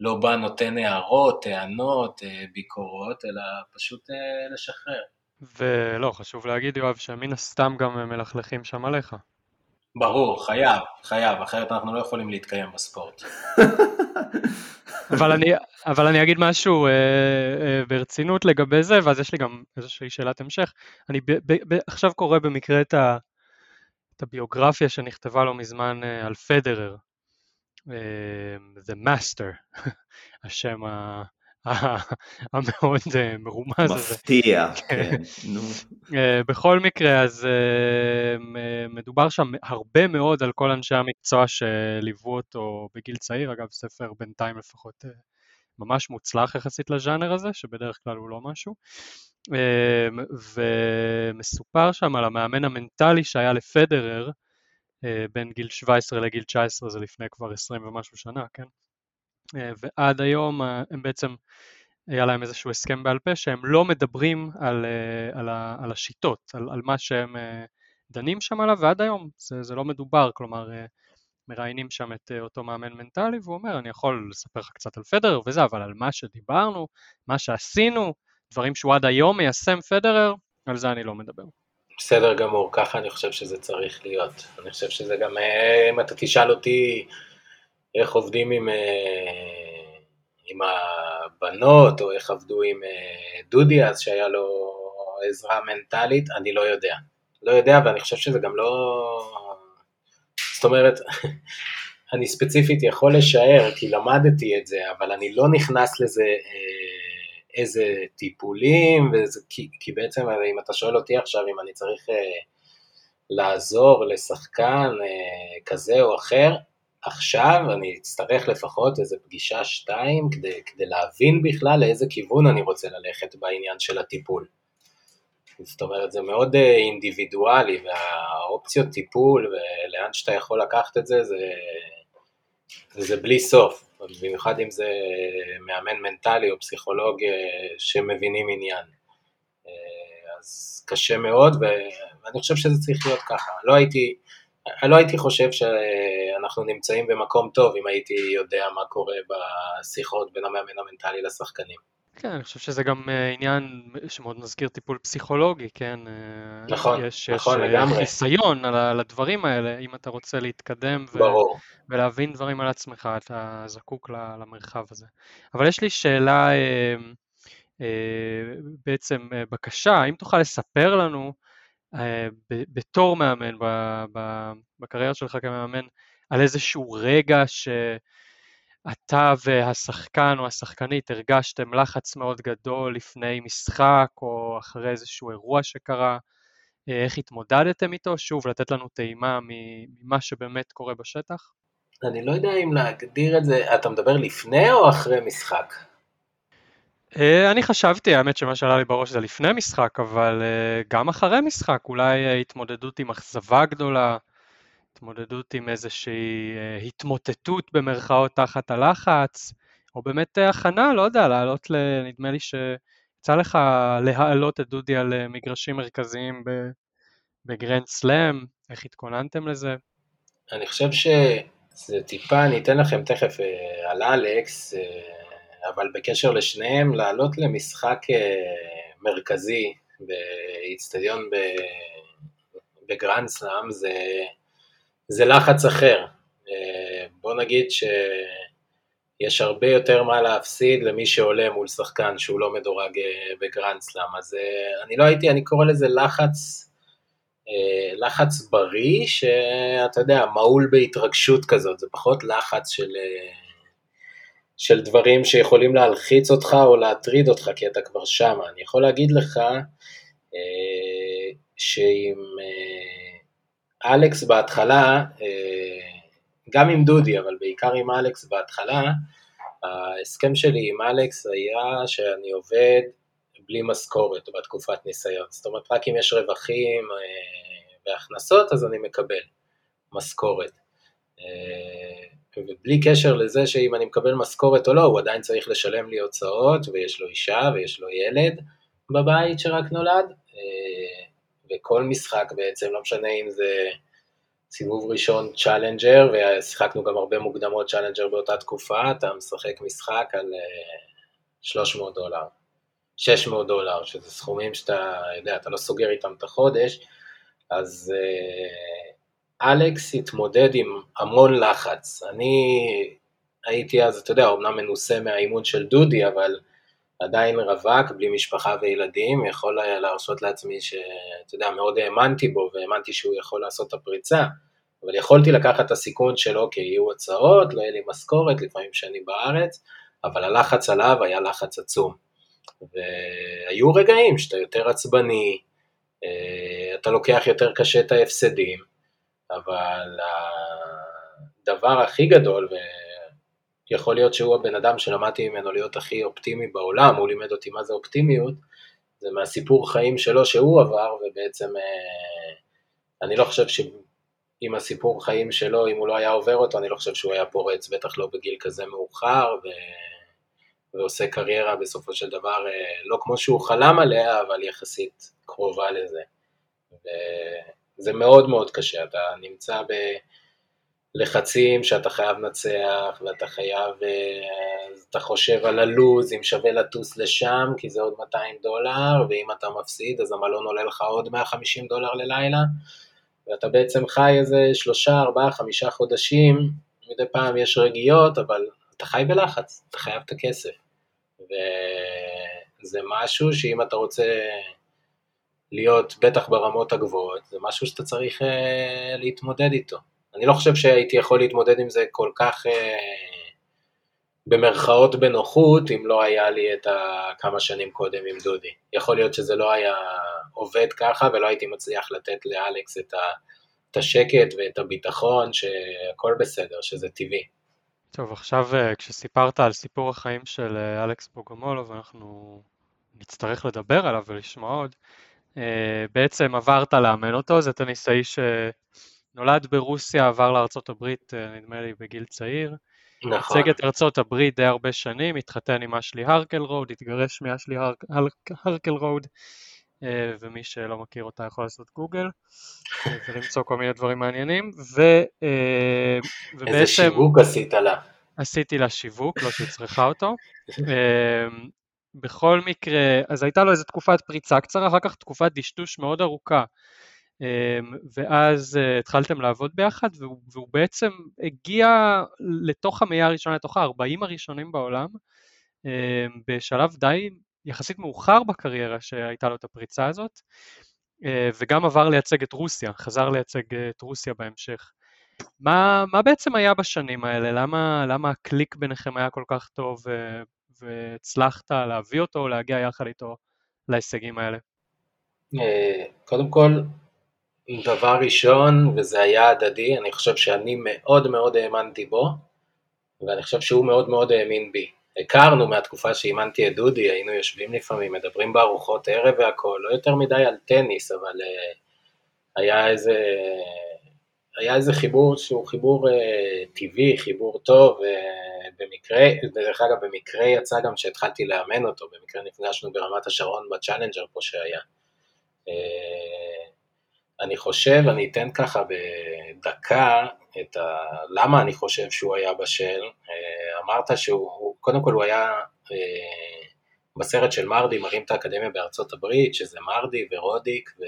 לא בא נותן הערות, טענות, אה, ביקורות, אלא פשוט אה, לשחרר. ולא, חשוב להגיד, יואב, שמן הסתם גם מלכלכים שם עליך. ברור, חייב, חייב, אחרת אנחנו לא יכולים להתקיים בספורט. אבל, אני, אבל אני אגיד משהו אה, אה, ברצינות לגבי זה, ואז יש לי גם איזושהי שאלת המשך. אני ב, ב, ב, עכשיו קורא במקרה את, ה, את הביוגרפיה שנכתבה לא מזמן אה, על פדרר, אה, The Master, השם המאוד אה, מרומז הזה. מפתיע, כן. בכל מקרה, אז מדובר שם הרבה מאוד על כל אנשי המקצוע שליוו אותו בגיל צעיר, אגב, ספר בינתיים לפחות ממש מוצלח יחסית לז'אנר הזה, שבדרך כלל הוא לא משהו. ומסופר שם על המאמן המנטלי שהיה לפדרר, בין גיל 17 לגיל 19, זה לפני כבר 20 ומשהו שנה, כן? ועד היום הם בעצם, היה להם איזשהו הסכם בעל פה שהם לא מדברים על, על, על השיטות, על, על מה שהם דנים שם עליו, ועד היום זה, זה לא מדובר, כלומר מראיינים שם את אותו מאמן מנטלי והוא אומר אני יכול לספר לך קצת על פדרר וזה, אבל על מה שדיברנו, מה שעשינו, דברים שהוא עד היום מיישם פדרר, על זה אני לא מדבר. בסדר גמור, ככה אני חושב שזה צריך להיות. אני חושב שזה גם, אה, אם אתה תשאל אותי איך עובדים עם, אה, עם הבנות, או איך עבדו עם אה, דודי אז שהיה לו עזרה מנטלית, אני לא יודע. לא יודע, ואני חושב שזה גם לא... זאת אומרת, אני ספציפית יכול לשער, כי למדתי את זה, אבל אני לא נכנס לזה איזה טיפולים, וזה, כי, כי בעצם אם אתה שואל אותי עכשיו אם אני צריך אה, לעזור לשחקן אה, כזה או אחר, עכשיו אני אצטרך לפחות איזה פגישה שתיים כדי, כדי להבין בכלל לאיזה כיוון אני רוצה ללכת בעניין של הטיפול. זאת אומרת, זה מאוד אה, אינדיבידואלי, והאופציות טיפול ולאן שאתה יכול לקחת את זה, זה, זה בלי סוף. במיוחד אם זה מאמן מנטלי או פסיכולוג אה, שמבינים עניין. אה, אז קשה מאוד, ואני חושב שזה צריך להיות ככה. לא הייתי, לא הייתי חושב שאנחנו נמצאים במקום טוב אם הייתי יודע מה קורה בשיחות בין המאמן המנטלי לשחקנים. כן, אני חושב שזה גם אה, עניין שמאוד מזכיר טיפול פסיכולוגי, כן? אה, נכון, יש, נכון יש לגמרי. יש חיסיון על, על הדברים האלה, אם אתה רוצה להתקדם ו, ולהבין דברים על עצמך, אתה זקוק למרחב הזה. אבל יש לי שאלה, אה, בעצם בקשה, האם תוכל לספר לנו, בתור מאמן, בקריירה שלך כמאמן, על איזשהו רגע ש... אתה והשחקן או השחקנית הרגשתם לחץ מאוד גדול לפני משחק או אחרי איזשהו אירוע שקרה, אה, איך התמודדתם איתו? שוב, לתת לנו טעימה ממה שבאמת קורה בשטח? אני לא יודע אם להגדיר את זה, אתה מדבר לפני או אחרי משחק? אה, אני חשבתי, האמת שמה שעלה לי בראש זה לפני משחק, אבל אה, גם אחרי משחק, אולי התמודדות עם אכזבה גדולה, התמודדות עם איזושהי אה, התמוטטות במרכאות תחת הלחץ, או באמת אה, הכנה, לא יודע, לעלות, ל... נדמה לי שיצא לך להעלות את דודי על אה, מגרשים מרכזיים בגרנד סלאם, איך התכוננתם לזה? אני חושב שזה טיפה, אני אתן לכם תכף על אלכס, אבל בקשר לשניהם, לעלות למשחק מרכזי באיצטדיון בגרנד סלאם זה... זה לחץ אחר. אה, בוא נגיד שיש הרבה יותר מה להפסיד למי שעולה מול שחקן שהוא לא מדורג אה, בגרנד סלאם, אז אה, אני לא הייתי, אני קורא לזה לחץ, לחץ בריא, שאתה יודע, מהול בהתרגשות כזאת, זה פחות לחץ של, של דברים שיכולים להלחיץ אותך או להטריד אותך, כי אתה כבר שמה. אני יכול להגיד לך שאם... אלכס בהתחלה, אה, גם עם דודי, אבל בעיקר עם אלכס בהתחלה, ההסכם שלי עם אלכס היה שאני עובד בלי משכורת בתקופת ניסיון. זאת אומרת, רק אם יש רווחים אה, והכנסות, אז אני מקבל משכורת. אה, ובלי קשר לזה שאם אני מקבל משכורת או לא, הוא עדיין צריך לשלם לי הוצאות, ויש לו אישה ויש לו ילד בבית שרק נולד, וכל משחק בעצם, לא משנה אם זה סיבוב ראשון צ'אלנג'ר, ושיחקנו גם הרבה מוקדמות צ'אלנג'ר באותה תקופה, אתה משחק משחק על 300 אה, דולר, 600 דולר, שזה סכומים שאתה יודע, אתה לא סוגר איתם את החודש, אז אה, אלכס התמודד עם המון לחץ. אני הייתי אז, אתה יודע, אמנם מנוסה מהאימון של דודי, אבל עדיין רווק, בלי משפחה וילדים, יכול היה להרשות לעצמי שאתה יודע, מאוד האמנתי בו והאמנתי שהוא יכול לעשות את הפריצה, אבל יכולתי לקחת את הסיכון של אוקיי, יהיו הוצאות, לא יהיה לי משכורת, לפעמים שאני בארץ, אבל הלחץ עליו היה לחץ עצום. והיו רגעים שאתה יותר עצבני, אה, אתה לוקח יותר קשה את ההפסדים, אבל הדבר הכי גדול, יכול להיות שהוא הבן אדם שלמדתי ממנו להיות הכי אופטימי בעולם, הוא לימד אותי מה זה אופטימיות, זה מהסיפור חיים שלו שהוא עבר, ובעצם אני לא חושב שעם הסיפור חיים שלו, אם הוא לא היה עובר אותו, אני לא חושב שהוא היה פורץ, בטח לא בגיל כזה מאוחר, ו... ועושה קריירה בסופו של דבר, לא כמו שהוא חלם עליה, אבל יחסית קרובה לזה. וזה מאוד מאוד קשה, אתה נמצא בלחצים שאתה חייב לנצח, ואתה חייב, אתה חושב על הלו"ז, אם שווה לטוס לשם, כי זה עוד 200 דולר, ואם אתה מפסיד, אז המלון עולה לך עוד 150 דולר ללילה, ואתה בעצם חי איזה שלושה, ארבעה, חמישה חודשים, מדי פעם יש רגיעות, אבל אתה חי בלחץ, אתה חייב את הכסף. וזה משהו שאם אתה רוצה להיות בטח ברמות הגבוהות, זה משהו שאתה צריך uh, להתמודד איתו. אני לא חושב שהייתי יכול להתמודד עם זה כל כך uh, במרכאות בנוחות, אם לא היה לי את הכמה שנים קודם עם דודי. יכול להיות שזה לא היה עובד ככה ולא הייתי מצליח לתת לאלכס את, ה, את השקט ואת הביטחון שהכל בסדר, שזה טבעי. טוב, עכשיו אה, כשסיפרת על סיפור החיים של אלכס בוגומולוב, אנחנו נצטרך לדבר עליו ולשמוע עוד. אה, בעצם עברת לאמן אותו, זה טניסאי שנולד ברוסיה, עבר לארה"ב אה, נדמה לי בגיל צעיר. נכון. ייצג את הברית די הרבה שנים, התחתן עם אשלי הרקל רוד, התגרש מאשלי הרקל רוד, אה, ומי שלא מכיר אותה יכול לעשות גוגל ולמצוא כל מיני דברים מעניינים. ו, ובעצם... איזה שיווק עשית לה. עשיתי לה שיווק, לא שהיא צריכה אותו. בכל מקרה, אז הייתה לו איזו תקופת פריצה קצרה, אחר כך תקופת דשדוש מאוד ארוכה, אמ, ואז אה, התחלתם לעבוד ביחד, והוא, והוא בעצם הגיע לתוך המאה הראשונה, לתוך ה-40 הראשונים בעולם, אמ, בשלב די יחסית מאוחר בקריירה שהייתה לו את הפריצה הזאת, אה, וגם עבר לייצג את רוסיה, חזר לייצג את רוסיה בהמשך. מה, מה בעצם היה בשנים האלה? למה, למה הקליק ביניכם היה כל כך טוב אה, והצלחת להביא אותו או להגיע יחד איתו להישגים האלה? אה, קודם כל, דבר ראשון, וזה היה הדדי, אני חושב שאני מאוד מאוד האמנתי בו, ואני חושב שהוא מאוד מאוד האמין בי. הכרנו מהתקופה שאימנתי את דודי, היינו יושבים לפעמים, מדברים בארוחות ערב והכול, לא יותר מדי על טניס, אבל uh, היה איזה, היה איזה חיבור שהוא חיבור uh, טבעי, חיבור טוב, אה, במקרה, דרך אגב, במקרה יצא גם שהתחלתי לאמן אותו, במקרה נפגשנו ברמת השרון בצ'אלנג'ר פה שהיה. אה, אני חושב, אני אתן ככה בדקה את ה... למה אני חושב שהוא היה בשל. אה, אמרת שהוא, קודם כל הוא היה אה, בסרט של מרדי, מרים את האקדמיה בארצות הברית, שזה מרדי ורודיק ו...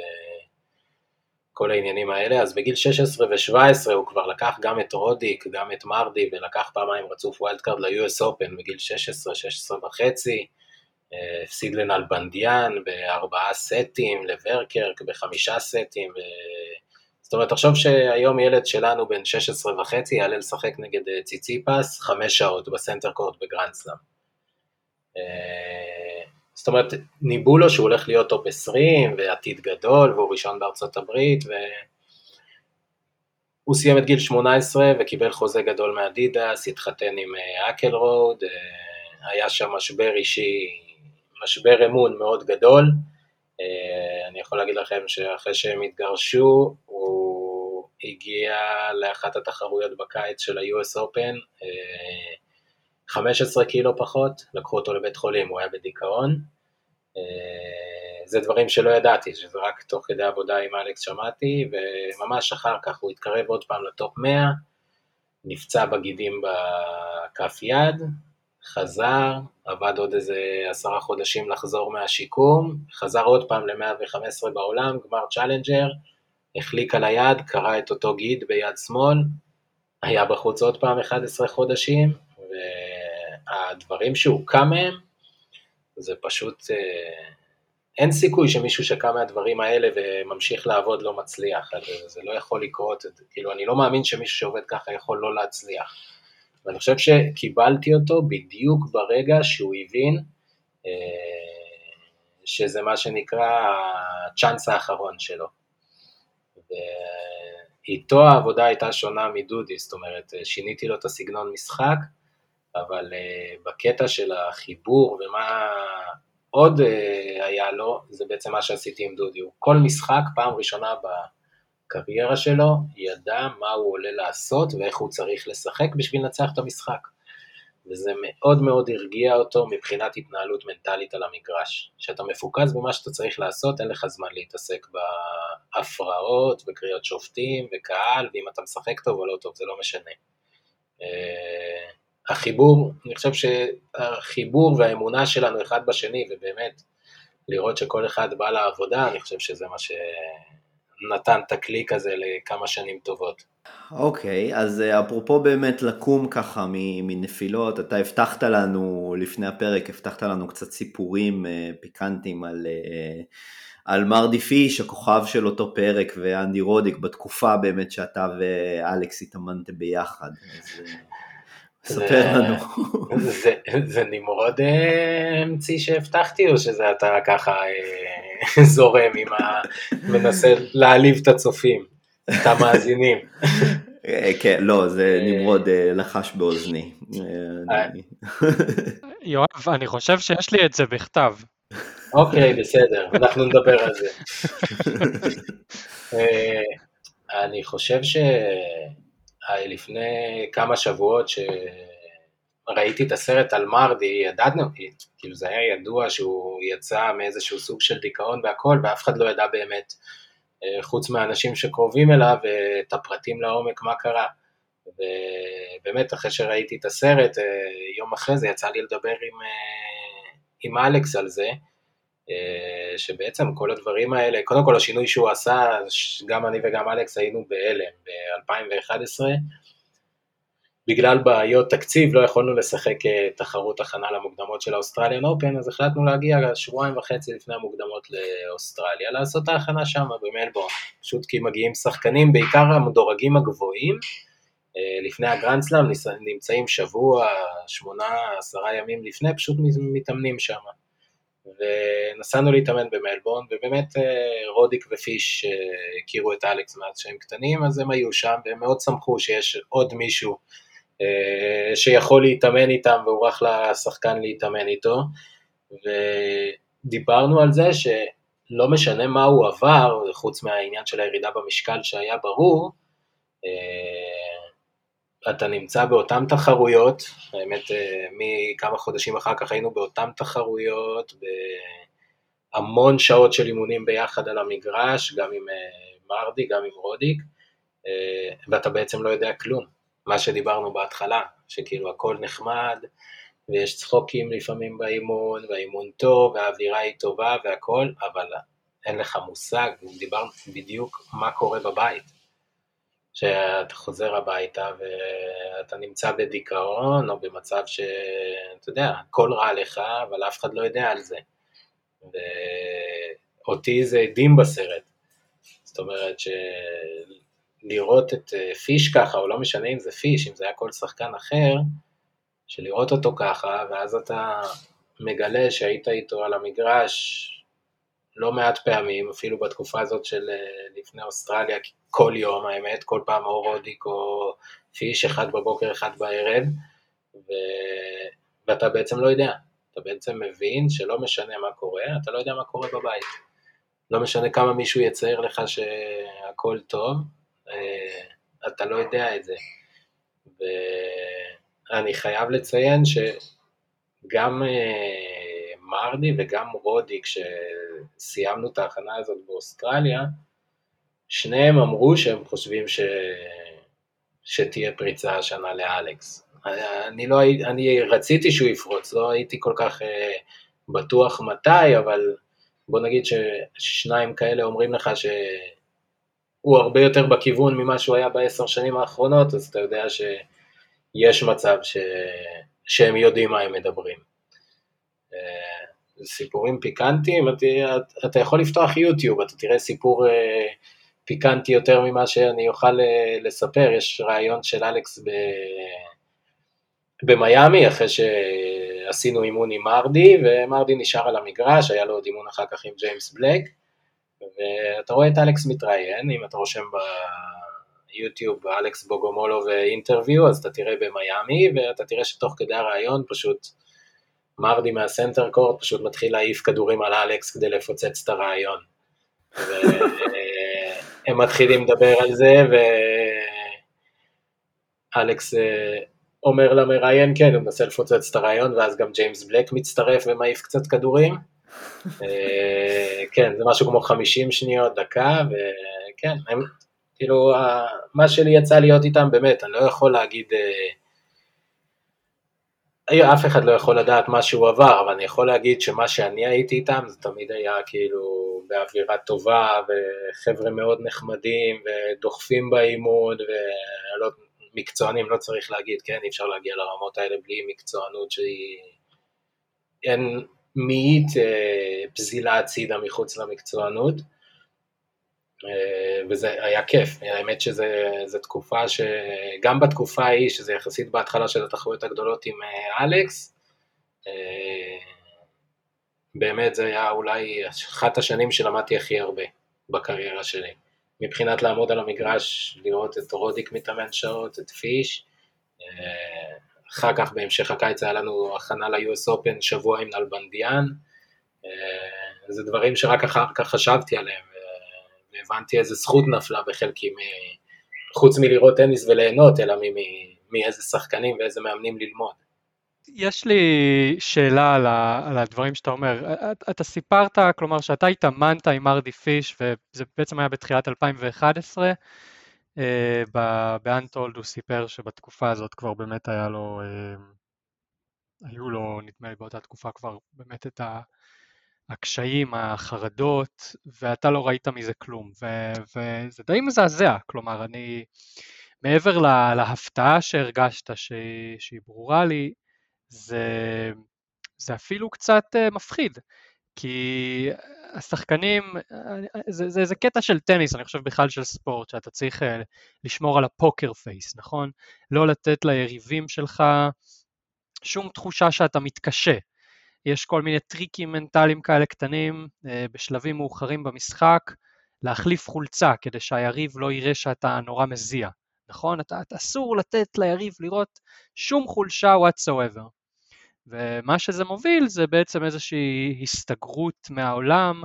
כל העניינים האלה, אז בגיל 16 ו-17 הוא כבר לקח גם את רודיק, גם את מרדי, ולקח פעמיים רצוף wild card ל-US Open בגיל 16, 16 וחצי, אה, הפסיד לנלבנדיאן בארבעה סטים, לוורקרק בחמישה סטים, ו... זאת אומרת, תחשוב שהיום ילד שלנו בן 16 וחצי יעלה לשחק נגד אה, ציציפס חמש שעות ב center court בגרנדסלאם. זאת אומרת, ניבאו לו שהוא הולך להיות top 20 ועתיד גדול והוא ראשון בארצות הברית והוא סיים את גיל 18 וקיבל חוזה גדול מאדידס, התחתן עם אה, הארקלרוד, אה, היה שם משבר אישי, משבר אמון מאוד גדול. אה, אני יכול להגיד לכם שאחרי שהם התגרשו, הוא הגיע לאחת התחרויות בקיץ של ה-US Open, 15 קילו פחות, לקחו אותו לבית חולים, הוא היה בדיכאון. אה, זה דברים שלא ידעתי, שזה רק תוך כדי עבודה עם אלכס שמעתי, וממש אחר כך הוא התקרב עוד פעם ל top 100, נפצע בגידים בכף יד, חזר, עבד עוד איזה עשרה חודשים לחזור מהשיקום, חזר עוד פעם ל-115 בעולם, גמר צ'אלנג'ר, החליק על היד, קרע את אותו גיד ביד שמאל, היה בחוץ עוד פעם 11 חודשים, והדברים שהוא קם מהם, זה פשוט, אה, אין סיכוי שמישהו שקם מהדברים האלה וממשיך לעבוד לא מצליח, זה לא יכול לקרות, כאילו אני לא מאמין שמישהו שעובד ככה יכול לא להצליח. ואני חושב שקיבלתי אותו בדיוק ברגע שהוא הבין אה, שזה מה שנקרא הצ'אנס האחרון שלו. ואיתו העבודה הייתה שונה מדודי, זאת אומרת, שיניתי לו את הסגנון משחק, אבל uh, בקטע של החיבור ומה עוד היה לו, זה בעצם מה שעשיתי עם דודי, הוא כל משחק, פעם ראשונה בקריירה שלו, ידע מה הוא עולה לעשות ואיך הוא צריך לשחק בשביל לנצח את המשחק. וזה מאוד מאוד הרגיע אותו מבחינת התנהלות מנטלית על המגרש. כשאתה מפוקס במה שאתה צריך לעשות, אין לך זמן להתעסק בהפרעות, בקריאות שופטים, וקהל, ואם אתה משחק טוב או לא טוב, זה לא משנה. החיבור, אני חושב שהחיבור והאמונה שלנו אחד בשני, ובאמת, לראות שכל אחד בא לעבודה, אני חושב שזה מה שנתן את הקליק הזה לכמה שנים טובות. אוקיי, okay, אז אה, אפרופו באמת לקום ככה מנפילות, אתה הבטחת לנו לפני הפרק, הבטחת לנו קצת סיפורים אה, פיקנטיים על, אה, על מרדי פיש, הכוכב של אותו פרק, ואנדי רודיק, בתקופה באמת שאתה ואלכס התאמנתם ביחד. אז ספר לנו. זה, זה נמרוד אמצעי שהבטחתי, או שזה אתה ככה זורם עם ה... מנסה להעליב את הצופים? את המאזינים. אה, כן, לא, זה אה, נמרוד אה, לחש באוזני. יואב, אני חושב שיש לי את זה בכתב. אוקיי, בסדר, אנחנו נדבר על זה. אני חושב שלפני כמה שבועות שראיתי את הסרט על מרדי, ידענו, כאילו זה היה ידוע שהוא יצא מאיזשהו סוג של דיכאון והכל, ואף אחד לא ידע באמת אה, חוץ מהאנשים שקרובים אליו, את הפרטים לעומק, מה קרה. ובאמת, אחרי שראיתי את הסרט, אה, יום אחרי זה יצא לי לדבר עם, אה, עם אלכס על זה, שבעצם כל הדברים האלה, קודם כל השינוי שהוא עשה, גם אני וגם אלכס היינו בהלם ב-2011, בגלל בעיות תקציב לא יכולנו לשחק אה, תחרות הכנה למוקדמות של ה Australian Open, אז החלטנו להגיע שבועיים וחצי לפני המוקדמות לאוסטרליה, לעשות ההכנה שם במלבורן, פשוט כי מגיעים שחקנים, בעיקר המדורגים הגבוהים, אה, לפני הגרנדסלאם נמצאים שבוע, שמונה, עשרה ימים לפני, פשוט מתאמנים שם. ונסענו להתאמן במלבורן, ובאמת אה, רודיק ופיש הכירו את אלכס מאז שהם קטנים, אז הם היו שם, והם מאוד שמחו שיש עוד מישהו אה, שיכול להתאמן איתם והוא רק לשחקן להתאמן איתו, ודיברנו על זה שלא משנה מה הוא עבר, חוץ מהעניין של הירידה במשקל שהיה ברור, אה, אתה נמצא באותן תחרויות, האמת אה, מכמה חודשים אחר כך היינו באותן תחרויות, בהמון שעות של אימונים ביחד על המגרש, גם עם מרדי, גם עם רודיק, ואתה בעצם לא יודע כלום. מה שדיברנו בהתחלה, שכאילו הכל נחמד, ויש צחוקים לפעמים באימון, והאימון טוב, והאווירה היא טובה והכל, אבל אין לך מושג, דיברנו בדיוק מה קורה בבית. שאתה חוזר הביתה ואתה נמצא בדיכאון, או במצב שאתה יודע, הכל רע לך, אבל אף אחד לא יודע על זה. ואותי זה עדים בסרט. זאת אומרת, לראות את אה, פיש ככה, או לא משנה אם זה פיש, אם זה היה כל שחקן אחר, שלראות אותו ככה, ואז אתה מגלה שהיית איתו על המגרש לא מעט פעמים, אפילו בתקופה הזאת של אה, לפני אוסטרליה, כל יום, האמת, כל פעם או רודיק או פיש, אחד בבוקר, אחד בערב, ו... ואתה בעצם לא יודע, אתה בעצם מבין שלא משנה מה קורה, אתה לא יודע מה קורה בבית. לא משנה כמה מישהו יצייר לך שהכל טוב, אה, אתה לא יודע את זה. ואני חייב לציין שגם אה, מרדי וגם רודי, כשסיימנו את ההכנה הזאת באוסטרליה, שניהם אמרו שהם חושבים ש... שתהיה פריצה השנה לאלכס. אני, לא, אני רציתי שהוא יפרוץ, לא הייתי כל כך אה, בטוח מתי, אבל בוא נגיד ששניים כאלה אומרים לך ש... הוא הרבה יותר בכיוון ממה שהוא היה בעשר שנים האחרונות, אז אתה יודע שיש מצב ש... שהם יודעים מה הם מדברים. אה, סיפורים פיקנטיים, אתה, אתה יכול לפתוח יוטיוב, אתה תראה סיפור אה, פיקנטי יותר ממה שאני אוכל אה, לספר, יש רעיון של אלכס ב... במיאמי, אחרי שעשינו אימון עם מרדי, ומרדי נשאר על המגרש, היה לו עוד אימון אחר כך עם ג'יימס בלק, ואתה רואה את אלכס מתראיין, אם אתה רושם ביוטיוב אלכס בוגומולו ואינטרוויו, אז אתה תראה במיאמי, ואתה תראה שתוך כדי הראיון פשוט מרדי מהסנטר קורט פשוט מתחיל להעיף כדורים על אלכס כדי לפוצץ את הרעיון. והם מתחילים לדבר על זה, ואלכס אה, אומר למראיין, כן, הוא מנסה לפוצץ את הרעיון, ואז גם ג'יימס בלק מצטרף ומעיף קצת כדורים. אה, כן, זה משהו כמו 50 שניות, דקה, וכן, הם, כאילו, מה שלי יצא להיות איתם, באמת, אני לא יכול להגיד, אה, אף אחד לא יכול לדעת מה שהוא עבר, אבל אני יכול להגיד שמה שאני הייתי איתם, זה תמיד היה כאילו באווירה טובה, וחבר'ה מאוד נחמדים, ודוחפים באימון, ולא מקצוענים, לא צריך להגיד, כן, אי אפשר להגיע לרמות האלה בלי מקצוענות שהיא... אין מאית אה, פזילה הצידה מחוץ למקצוענות. אה, וזה היה כיף, האמת שזו תקופה שגם בתקופה ההיא, שזה יחסית בהתחלה של התחרויות הגדולות עם אה, אלכס, באמת זה היה אולי אחת השנים שלמדתי הכי הרבה בקריירה שלי. מבחינת לעמוד על המגרש, לראות את רודיק מתאמן שעות, את פיש. אחר כך בהמשך הקיץ היה לנו הכנה ל-US Open שבוע עם נלבנדיאן. זה דברים שרק אחר כך חשבתי עליהם, והבנתי איזה זכות נפלה בחלקי, חוץ מלראות טניס וליהנות, אלא מאיזה שחקנים ואיזה מאמנים ללמוד. יש לי שאלה על, ה, על הדברים שאתה אומר. אתה סיפרת, כלומר, שאתה התאמנת עם ארדי פיש, וזה בעצם היה בתחילת 2011. באנטולד הוא סיפר שבתקופה הזאת כבר באמת היה לו, אה, היו לו, נדמה לי באותה תקופה כבר באמת את הקשיים, החרדות, ואתה לא ראית מזה כלום. וזה די מזעזע, כלומר, אני, מעבר להפתעה שהרגשת, שהיא ברורה לי, זה, זה אפילו קצת אה, מפחיד, כי השחקנים, זה, זה, זה קטע של טניס, אני חושב בכלל של ספורט, שאתה צריך אה, לשמור על ה poker face, נכון? לא לתת ליריבים שלך שום תחושה שאתה מתקשה. יש כל מיני טריקים מנטליים כאלה קטנים אה, בשלבים מאוחרים במשחק, להחליף חולצה כדי שהיריב לא יראה שאתה נורא מזיע, נכון? אתה, אתה אסור לתת ליריב לראות שום חולשה whatsoever. ומה שזה מוביל זה בעצם איזושהי הסתגרות מהעולם,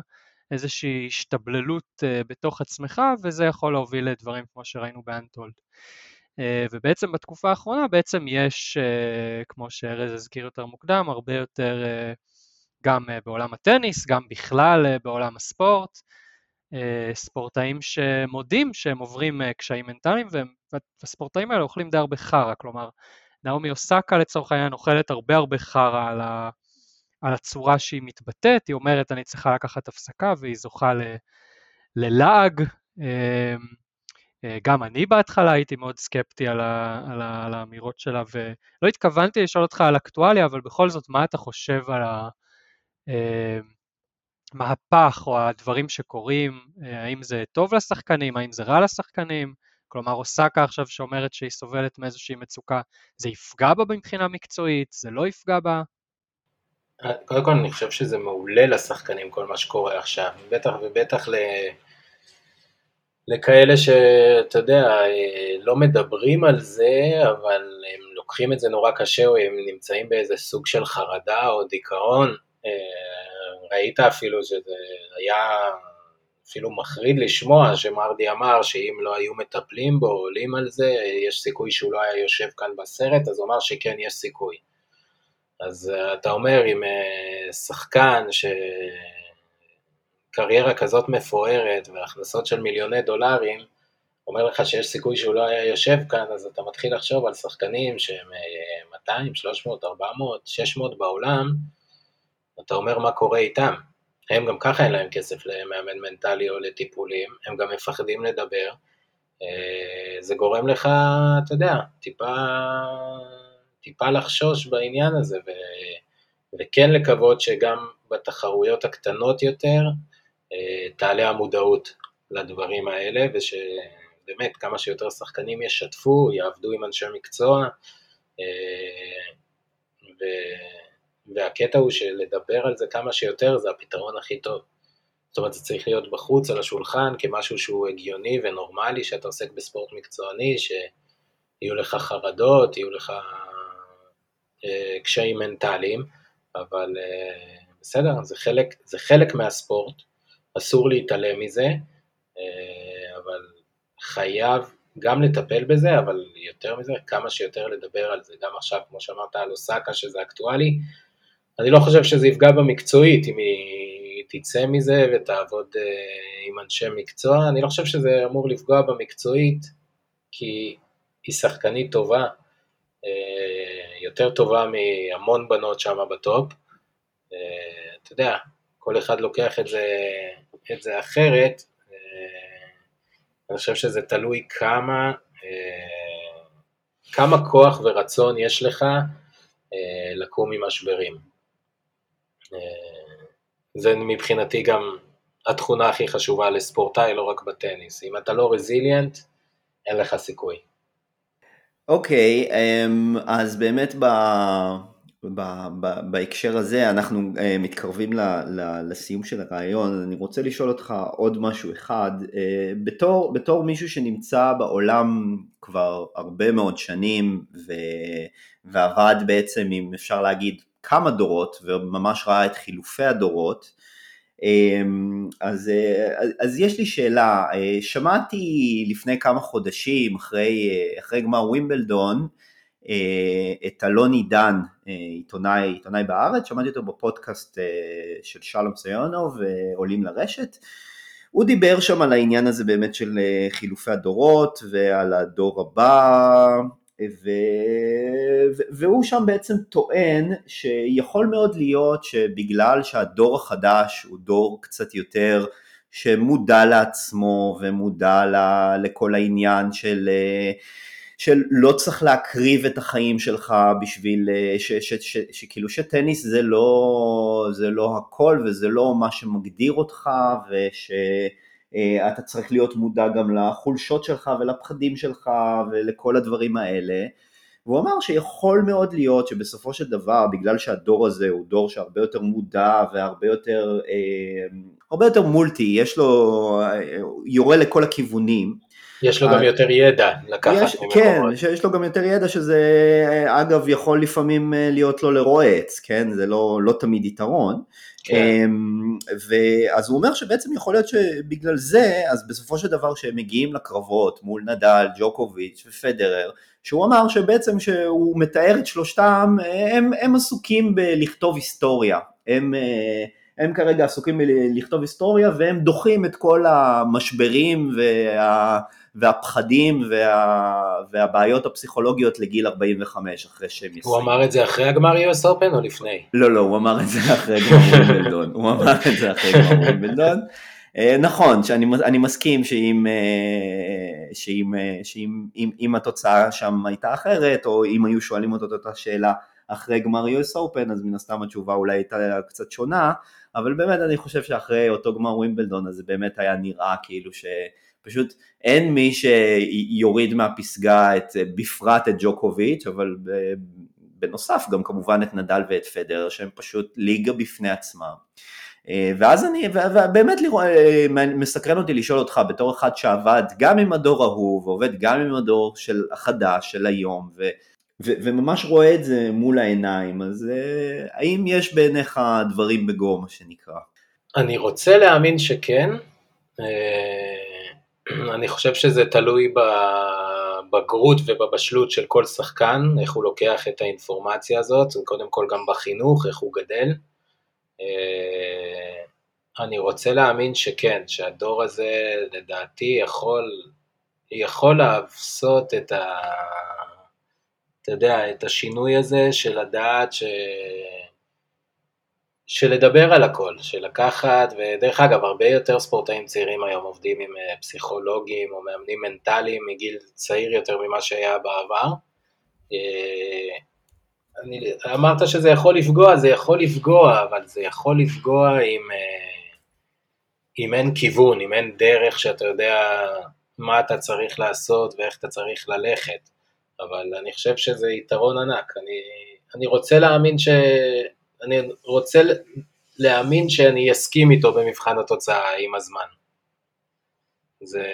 איזושהי השתבללות uh, בתוך עצמך, וזה יכול להוביל לדברים כמו שראינו באנטולד. Uh, ובעצם בתקופה האחרונה בעצם יש, uh, כמו שארז הזכיר יותר מוקדם, הרבה יותר uh, גם בעולם הטניס, גם בכלל בעולם הספורט, ספורטאים שמודים שהם עוברים קשיים מנטליים, והספורטאים האלה אוכלים די הרבה חרא, כלומר, נעמי אוסקה לצורך העניין אוכלת הרבה הרבה חרא על, ה, על הצורה שהיא מתבטאת, היא אומרת אני צריכה לקחת הפסקה והיא זוכה ל, ללעג. אה, גם אני בהתחלה הייתי מאוד סקפטי על, ה, על, ה, על האמירות שלה ולא התכוונתי לשאול אותך על אקטואליה, אבל בכל זאת מה אתה חושב על המהפך אמ, או הדברים שקורים, אה, האם זה טוב לשחקנים, האם זה רע לשחקנים? כלומר אוסקה עכשיו שאומרת שהיא סובלת מאיזושהי מצוקה, זה יפגע בה מבחינה מקצועית, זה לא יפגע בה? קודם כל אני חושב שזה מעולה לשחקנים כל מה שקורה עכשיו, בטח ובטח. לכאלה שאתה יודע, לא מדברים על זה, אבל הם לוקחים את זה נורא קשה, או הם נמצאים באיזה סוג של חרדה או דיכאון. אה, ראית אפילו שזה היה אפילו מחריד לשמוע שמרדי אמר שאם לא היו מטפלים בו, עולים על זה, יש סיכוי שהוא לא היה יושב כאן בסרט, אז הוא אמר שכן יש סיכוי. אז uh, אתה אומר, uh, שחקן שקריירה כזאת מפוארת והכנסות של מיליוני דולרים, אומר לך שיש סיכוי שהוא לא היה יושב כאן, אז אתה מתחיל לחשוב על שחקנים שהם 200, 300, 400, 600 בעולם, אתה אומר מה קורה איתם. הם גם ככה אין להם כסף למאמן מנטלי או לטיפולים, הם גם מפחדים לדבר. אה, זה גורם לך, אתה יודע, טיפה, טיפה לחשוש בעניין הזה, ו, וכן לקוות שגם בתחרויות הקטנות יותר תעלה המודעות לדברים האלה, ושבאמת כמה שיותר שחקנים ישתפו, יעבדו עם אנשי מקצוע, אה, ו... והקטע הוא שלדבר על זה כמה שיותר זה הפתרון הכי טוב. זאת אומרת, זה צריך להיות בחוץ על השולחן כמשהו שהוא הגיוני ונורמלי, שאתה עוסק בספורט מקצועני, שיהיו לך חרדות, יהיו לך אה, קשיים מנטליים, אבל אה, בסדר, זה חלק, זה חלק מהספורט, אסור להתעלם מזה, אה, אבל חייב גם לטפל בזה, אבל יותר מזה, כמה שיותר לדבר על זה, גם עכשיו, כמו שאמרת על אוסקה, שזה אקטואלי, אני לא חושב שזה יפגע במקצועית, אם היא תצא מזה ותעבוד עם אנשי מקצוע, אני לא חושב שזה אמור לפגוע במקצועית, כי היא שחקנית טובה, יותר טובה מהמון בנות שם בטופ. אה, אתה יודע, כל אחד לוקח את זה, את זה אחרת. אה, אני חושב שזה תלוי כמה, אה, כמה כוח ורצון יש לך לקום ממשברים. זה מבחינתי גם התכונה הכי חשובה לספורטאי, לא רק בטניס. אם אתה לא רזיליאנט, אין לך סיכוי. אוקיי, אמ, אז באמת. בהקשר הזה אנחנו אה, מתקרבים לסיום של הרעיון, אני רוצה לשאול אותך עוד משהו אחד, אה, בתור, בתור מישהו שנמצא בעולם כבר הרבה מאוד שנים ו, ועבד בעצם אם אפשר להגיד כמה דורות וממש ראה את חילופי הדורות, אמ, אז, אה, אז יש לי שאלה, שמעתי לפני כמה חודשים אחרי, אחרי גמר ווימבלדון את אלון עידן, עיתונאי, עיתונאי בארץ, שמעתי אותו בפודקאסט של שלום סיונוב, עולים לרשת, הוא דיבר שם על העניין הזה באמת של חילופי הדורות ועל הדור הבא ו... והוא שם בעצם טוען שיכול מאוד להיות שבגלל שהדור החדש הוא דור קצת יותר שמודע לעצמו ומודע. לכל העניין של, של לא צריך להקריב את החיים שלך בשביל. ש... שכאילו שטניס זה לא, זה לא הכל וזה לא מה שמגדיר אותך וש... אה, אתה צריך להיות מודע גם לחולשות שלך ולפחדים שלך ולכל הדברים האלה. והוא אמר שיכול מאוד להיות שבסופו של דבר, בגלל שהדור הזה הוא דור שהרבה יותר מודע והרבה יותר, אה, יותר מולטי, יש לו, אה, יורה לכל הכיוונים. יש לו גם יותר ידע לקחת יש, כן, יש לו גם יותר ידע שזה אגב יכול לפעמים להיות לו לרועץ, כן, זה לא, לא תמיד יתרון. כן. אמ, ואז הוא אומר שבעצם יכול להיות שבגלל זה, אז בסופו של דבר שהם מגיעים לקרבות מול נדל, ג'וקוביץ' ופדרר, שהוא אמר שבעצם שהוא מתאר את שלושתם, הם, הם עסוקים בלכתוב היסטוריה, הם, אה, הם כרגע עסוקים בלכתוב היסטוריה והם דוחים את כל המשברים וה... והפחדים וה, והבעיות הפסיכולוגיות לגיל 45 אחרי שהם יסיימו. הוא אמר את זה אחרי הגמר US Open או לפני? לא, לא, הוא אמר את זה אחרי גמר ווימבלדון. הוא אמר את זה אחרי גמר ווימבלדון. אה, נכון, שאני מסכים שאם, אה, שאם, אה, שאם אם, אם התוצאה שם הייתה אחרת, או אם היו שואלים אותו את אותה שאלה אחרי גמר US Open, אז מן הסתם התשובה אולי הייתה קצת שונה, אבל באמת אני חושב שאחרי אותו גמר ווימבלדון, אז זה באמת היה נראה כאילו ש... פשוט אין מי שיוריד מהפסגה את, בפרט את ג'וקוביץ', אבל בנוסף גם כמובן את נדל ואת פדר, שהם פשוט ליגה בפני עצמם. אה, ואז אני, ובאמת אה, מסקרן אותי לשאול אותך בתור אחד שעבד גם עם הדור ההוא ועובד גם עם הדור של החדש, של היום, ו, ו, וממש רואה את זה מול העיניים, אז אה, האם יש בעיניך דברים בגו, מה שנקרא? אני רוצה להאמין שכן. אני חושב שזה תלוי בבגרות ובבשלות של כל שחקן, איך הוא לוקח את האינפורמציה הזאת, קודם כל גם בחינוך, איך הוא גדל. אה, אני רוצה להאמין שכן, שהדור הזה לדעתי יכול, יכול לעשות את ה... אתה יודע, את השינוי הזה של לדעת ש... של לדבר על הכל, של לקחת, ודרך אגב, הרבה יותר ספורטאים צעירים היום עובדים עם אה, פסיכולוגים או מאמנים מנטליים מגיל צעיר יותר ממה שהיה בעבר. אה, אני, אמרת שזה יכול לפגוע, זה יכול לפגוע, אבל זה יכול לפגוע אם, אה, אם אין כיוון, אם אין דרך שאתה יודע מה אתה צריך לעשות ואיך אתה צריך ללכת. אבל אני חושב שזה יתרון ענק. אני, אני רוצה להאמין ש... אני רוצה להאמין שאני אסכים איתו במבחן התוצאה עם הזמן. זה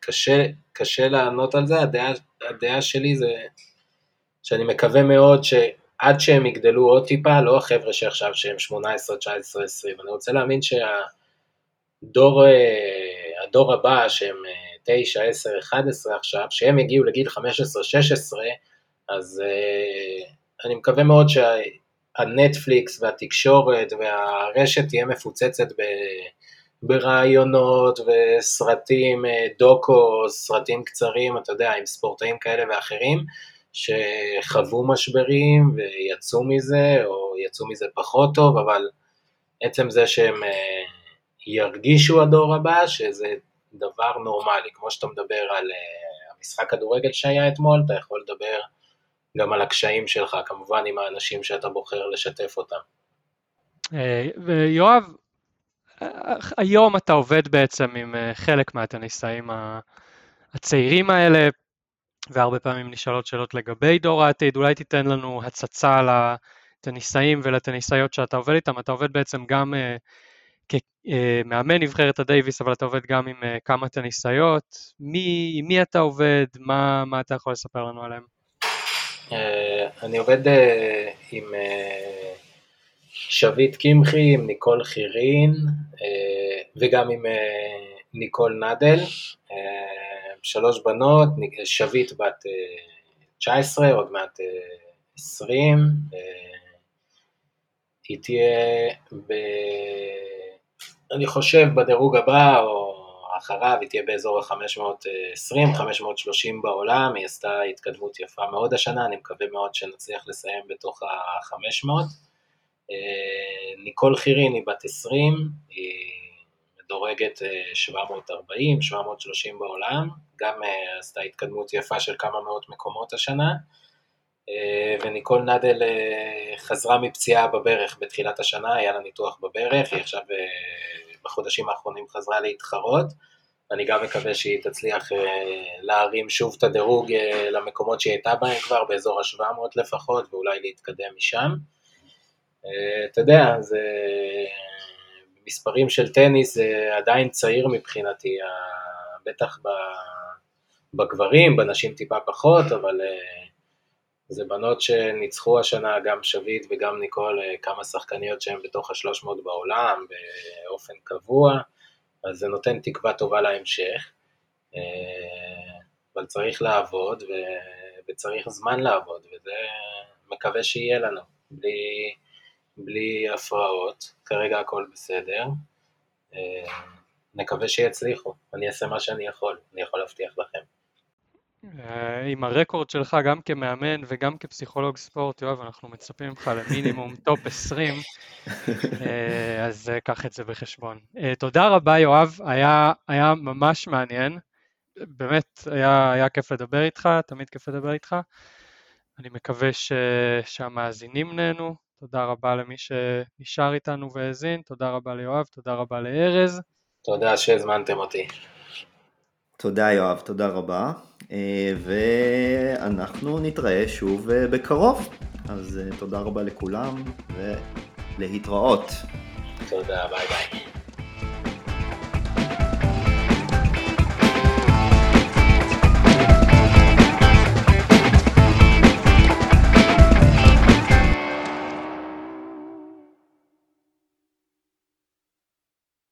קשה, קשה לענות על זה, הדעה, הדעה שלי זה שאני מקווה מאוד עד שהם יגדלו עוד טיפה, לא החבר'ה שעכשיו שהם 18, 19, 20. אני רוצה להאמין שהדור הדור הבא, שהם 9, 10, 11 עכשיו, שהם יגיעו לגיל 15, 16, אז אני מקווה מאוד שהנטפליקס והתקשורת והרשת תהיה מפוצצת ב... ברעיונות וסרטים, אה, דוקו, סרטים קצרים, אתה יודע, עם ספורטאים כאלה ואחרים, שחוו משברים ויצאו מזה, או יצאו מזה פחות טוב, אבל עצם זה שהם אה, ירגישו הדור הבא, שזה דבר נורמלי, כמו שאתה מדבר על אה, המשחק כדורגל שהיה אתמול, אתה יכול לדבר גם על הקשיים שלך, כמובן עם האנשים שאתה בוחר לשתף אותם. יואב, היום אתה עובד בעצם עם אה, חלק מהטניסאים הצעירים האלה, והרבה פעמים נשאלות שאלות לגבי דור העתיד, אולי תיתן לנו הצצה לטניסאים ולטניסאיות שאתה עובד איתם, אתה עובד בעצם גם uh, כמאמן נבחרת הדייוויס, אבל אתה עובד גם עם uh, כמה טניסאיות, מי, עם מי אתה עובד, מה, מה אתה יכול לספר לנו עליהם? Uh, אני עובד עם שביט קמחי, עם ניקול חירין אה, וגם עם אה, ניקול נדל, אה, שלוש בנות, שביט בת 19, עוד מעט 20, היא תהיה, ב... אני חושב, בדירוג הבא או אחריו, היא תהיה באזור ה-520, 530 בעולם, היא עשתה התקדמות יפה מאוד השנה, אני מקווה מאוד שנצליח לסיים בתוך ה-500. אה, ניקול חירין היא בת 20, היא מדורגת 740, אה, 730 בעולם, גם אה, עשתה התקדמות יפה של כמה מאות מקומות השנה, וניקול נדל חזרה מפציעה בברך בתחילת השנה, היה לה ניתוח בברך, היא עכשיו בחודשים האחרונים חזרה להתחרות, אני גם מקווה שהיא תצליח להרים שוב את הדירוג למקומות שהיא הייתה בהם כבר, באזור ה-700 לפחות, ואולי להתקדם משם. אה, אתה יודע, זה מספרים של טניס זה עדיין צעיר מבחינתי, בטח בגברים, בנשים טיפה פחות, אבל אה, זה בנות שניצחו השנה, גם שביט וגם ניקול, אה, כמה שחקניות שהן בתוך השלוש מאות בעולם באופן קבוע, אז זה נותן תקווה טובה להמשך, אבל צריך לעבוד וצריך זמן לעבוד, וזה מקווה שיהיה לנו, בלי... בלי הפרעות, כרגע הכל בסדר. אה, נקווה שיצליחו, אני אעשה מה שאני יכול, אני יכול להבטיח לכם. אה, עם הרקורד שלך גם כמאמן וגם כפסיכולוג ספורט, יואב, אנחנו מצפים ממך למינימום טופ 20, אה, אז קח את זה בחשבון. תודה רבה יואב, היה, היה ממש מעניין, באמת היה, היה כיף לדבר איתך, תמיד כיף לדבר איתך. אני מקווה ש, שהמאזינים נהנו, תודה רבה למי שנשאר איתנו והאזין, תודה רבה ליואב, תודה רבה לארז. תודה שהזמנתם אותי. תודה יואב, תודה רבה, אה, ואנחנו נתראה שוב אה, בקרוב, אז אה, תודה רבה לכולם ולהתראות. תודה, ביי ביי.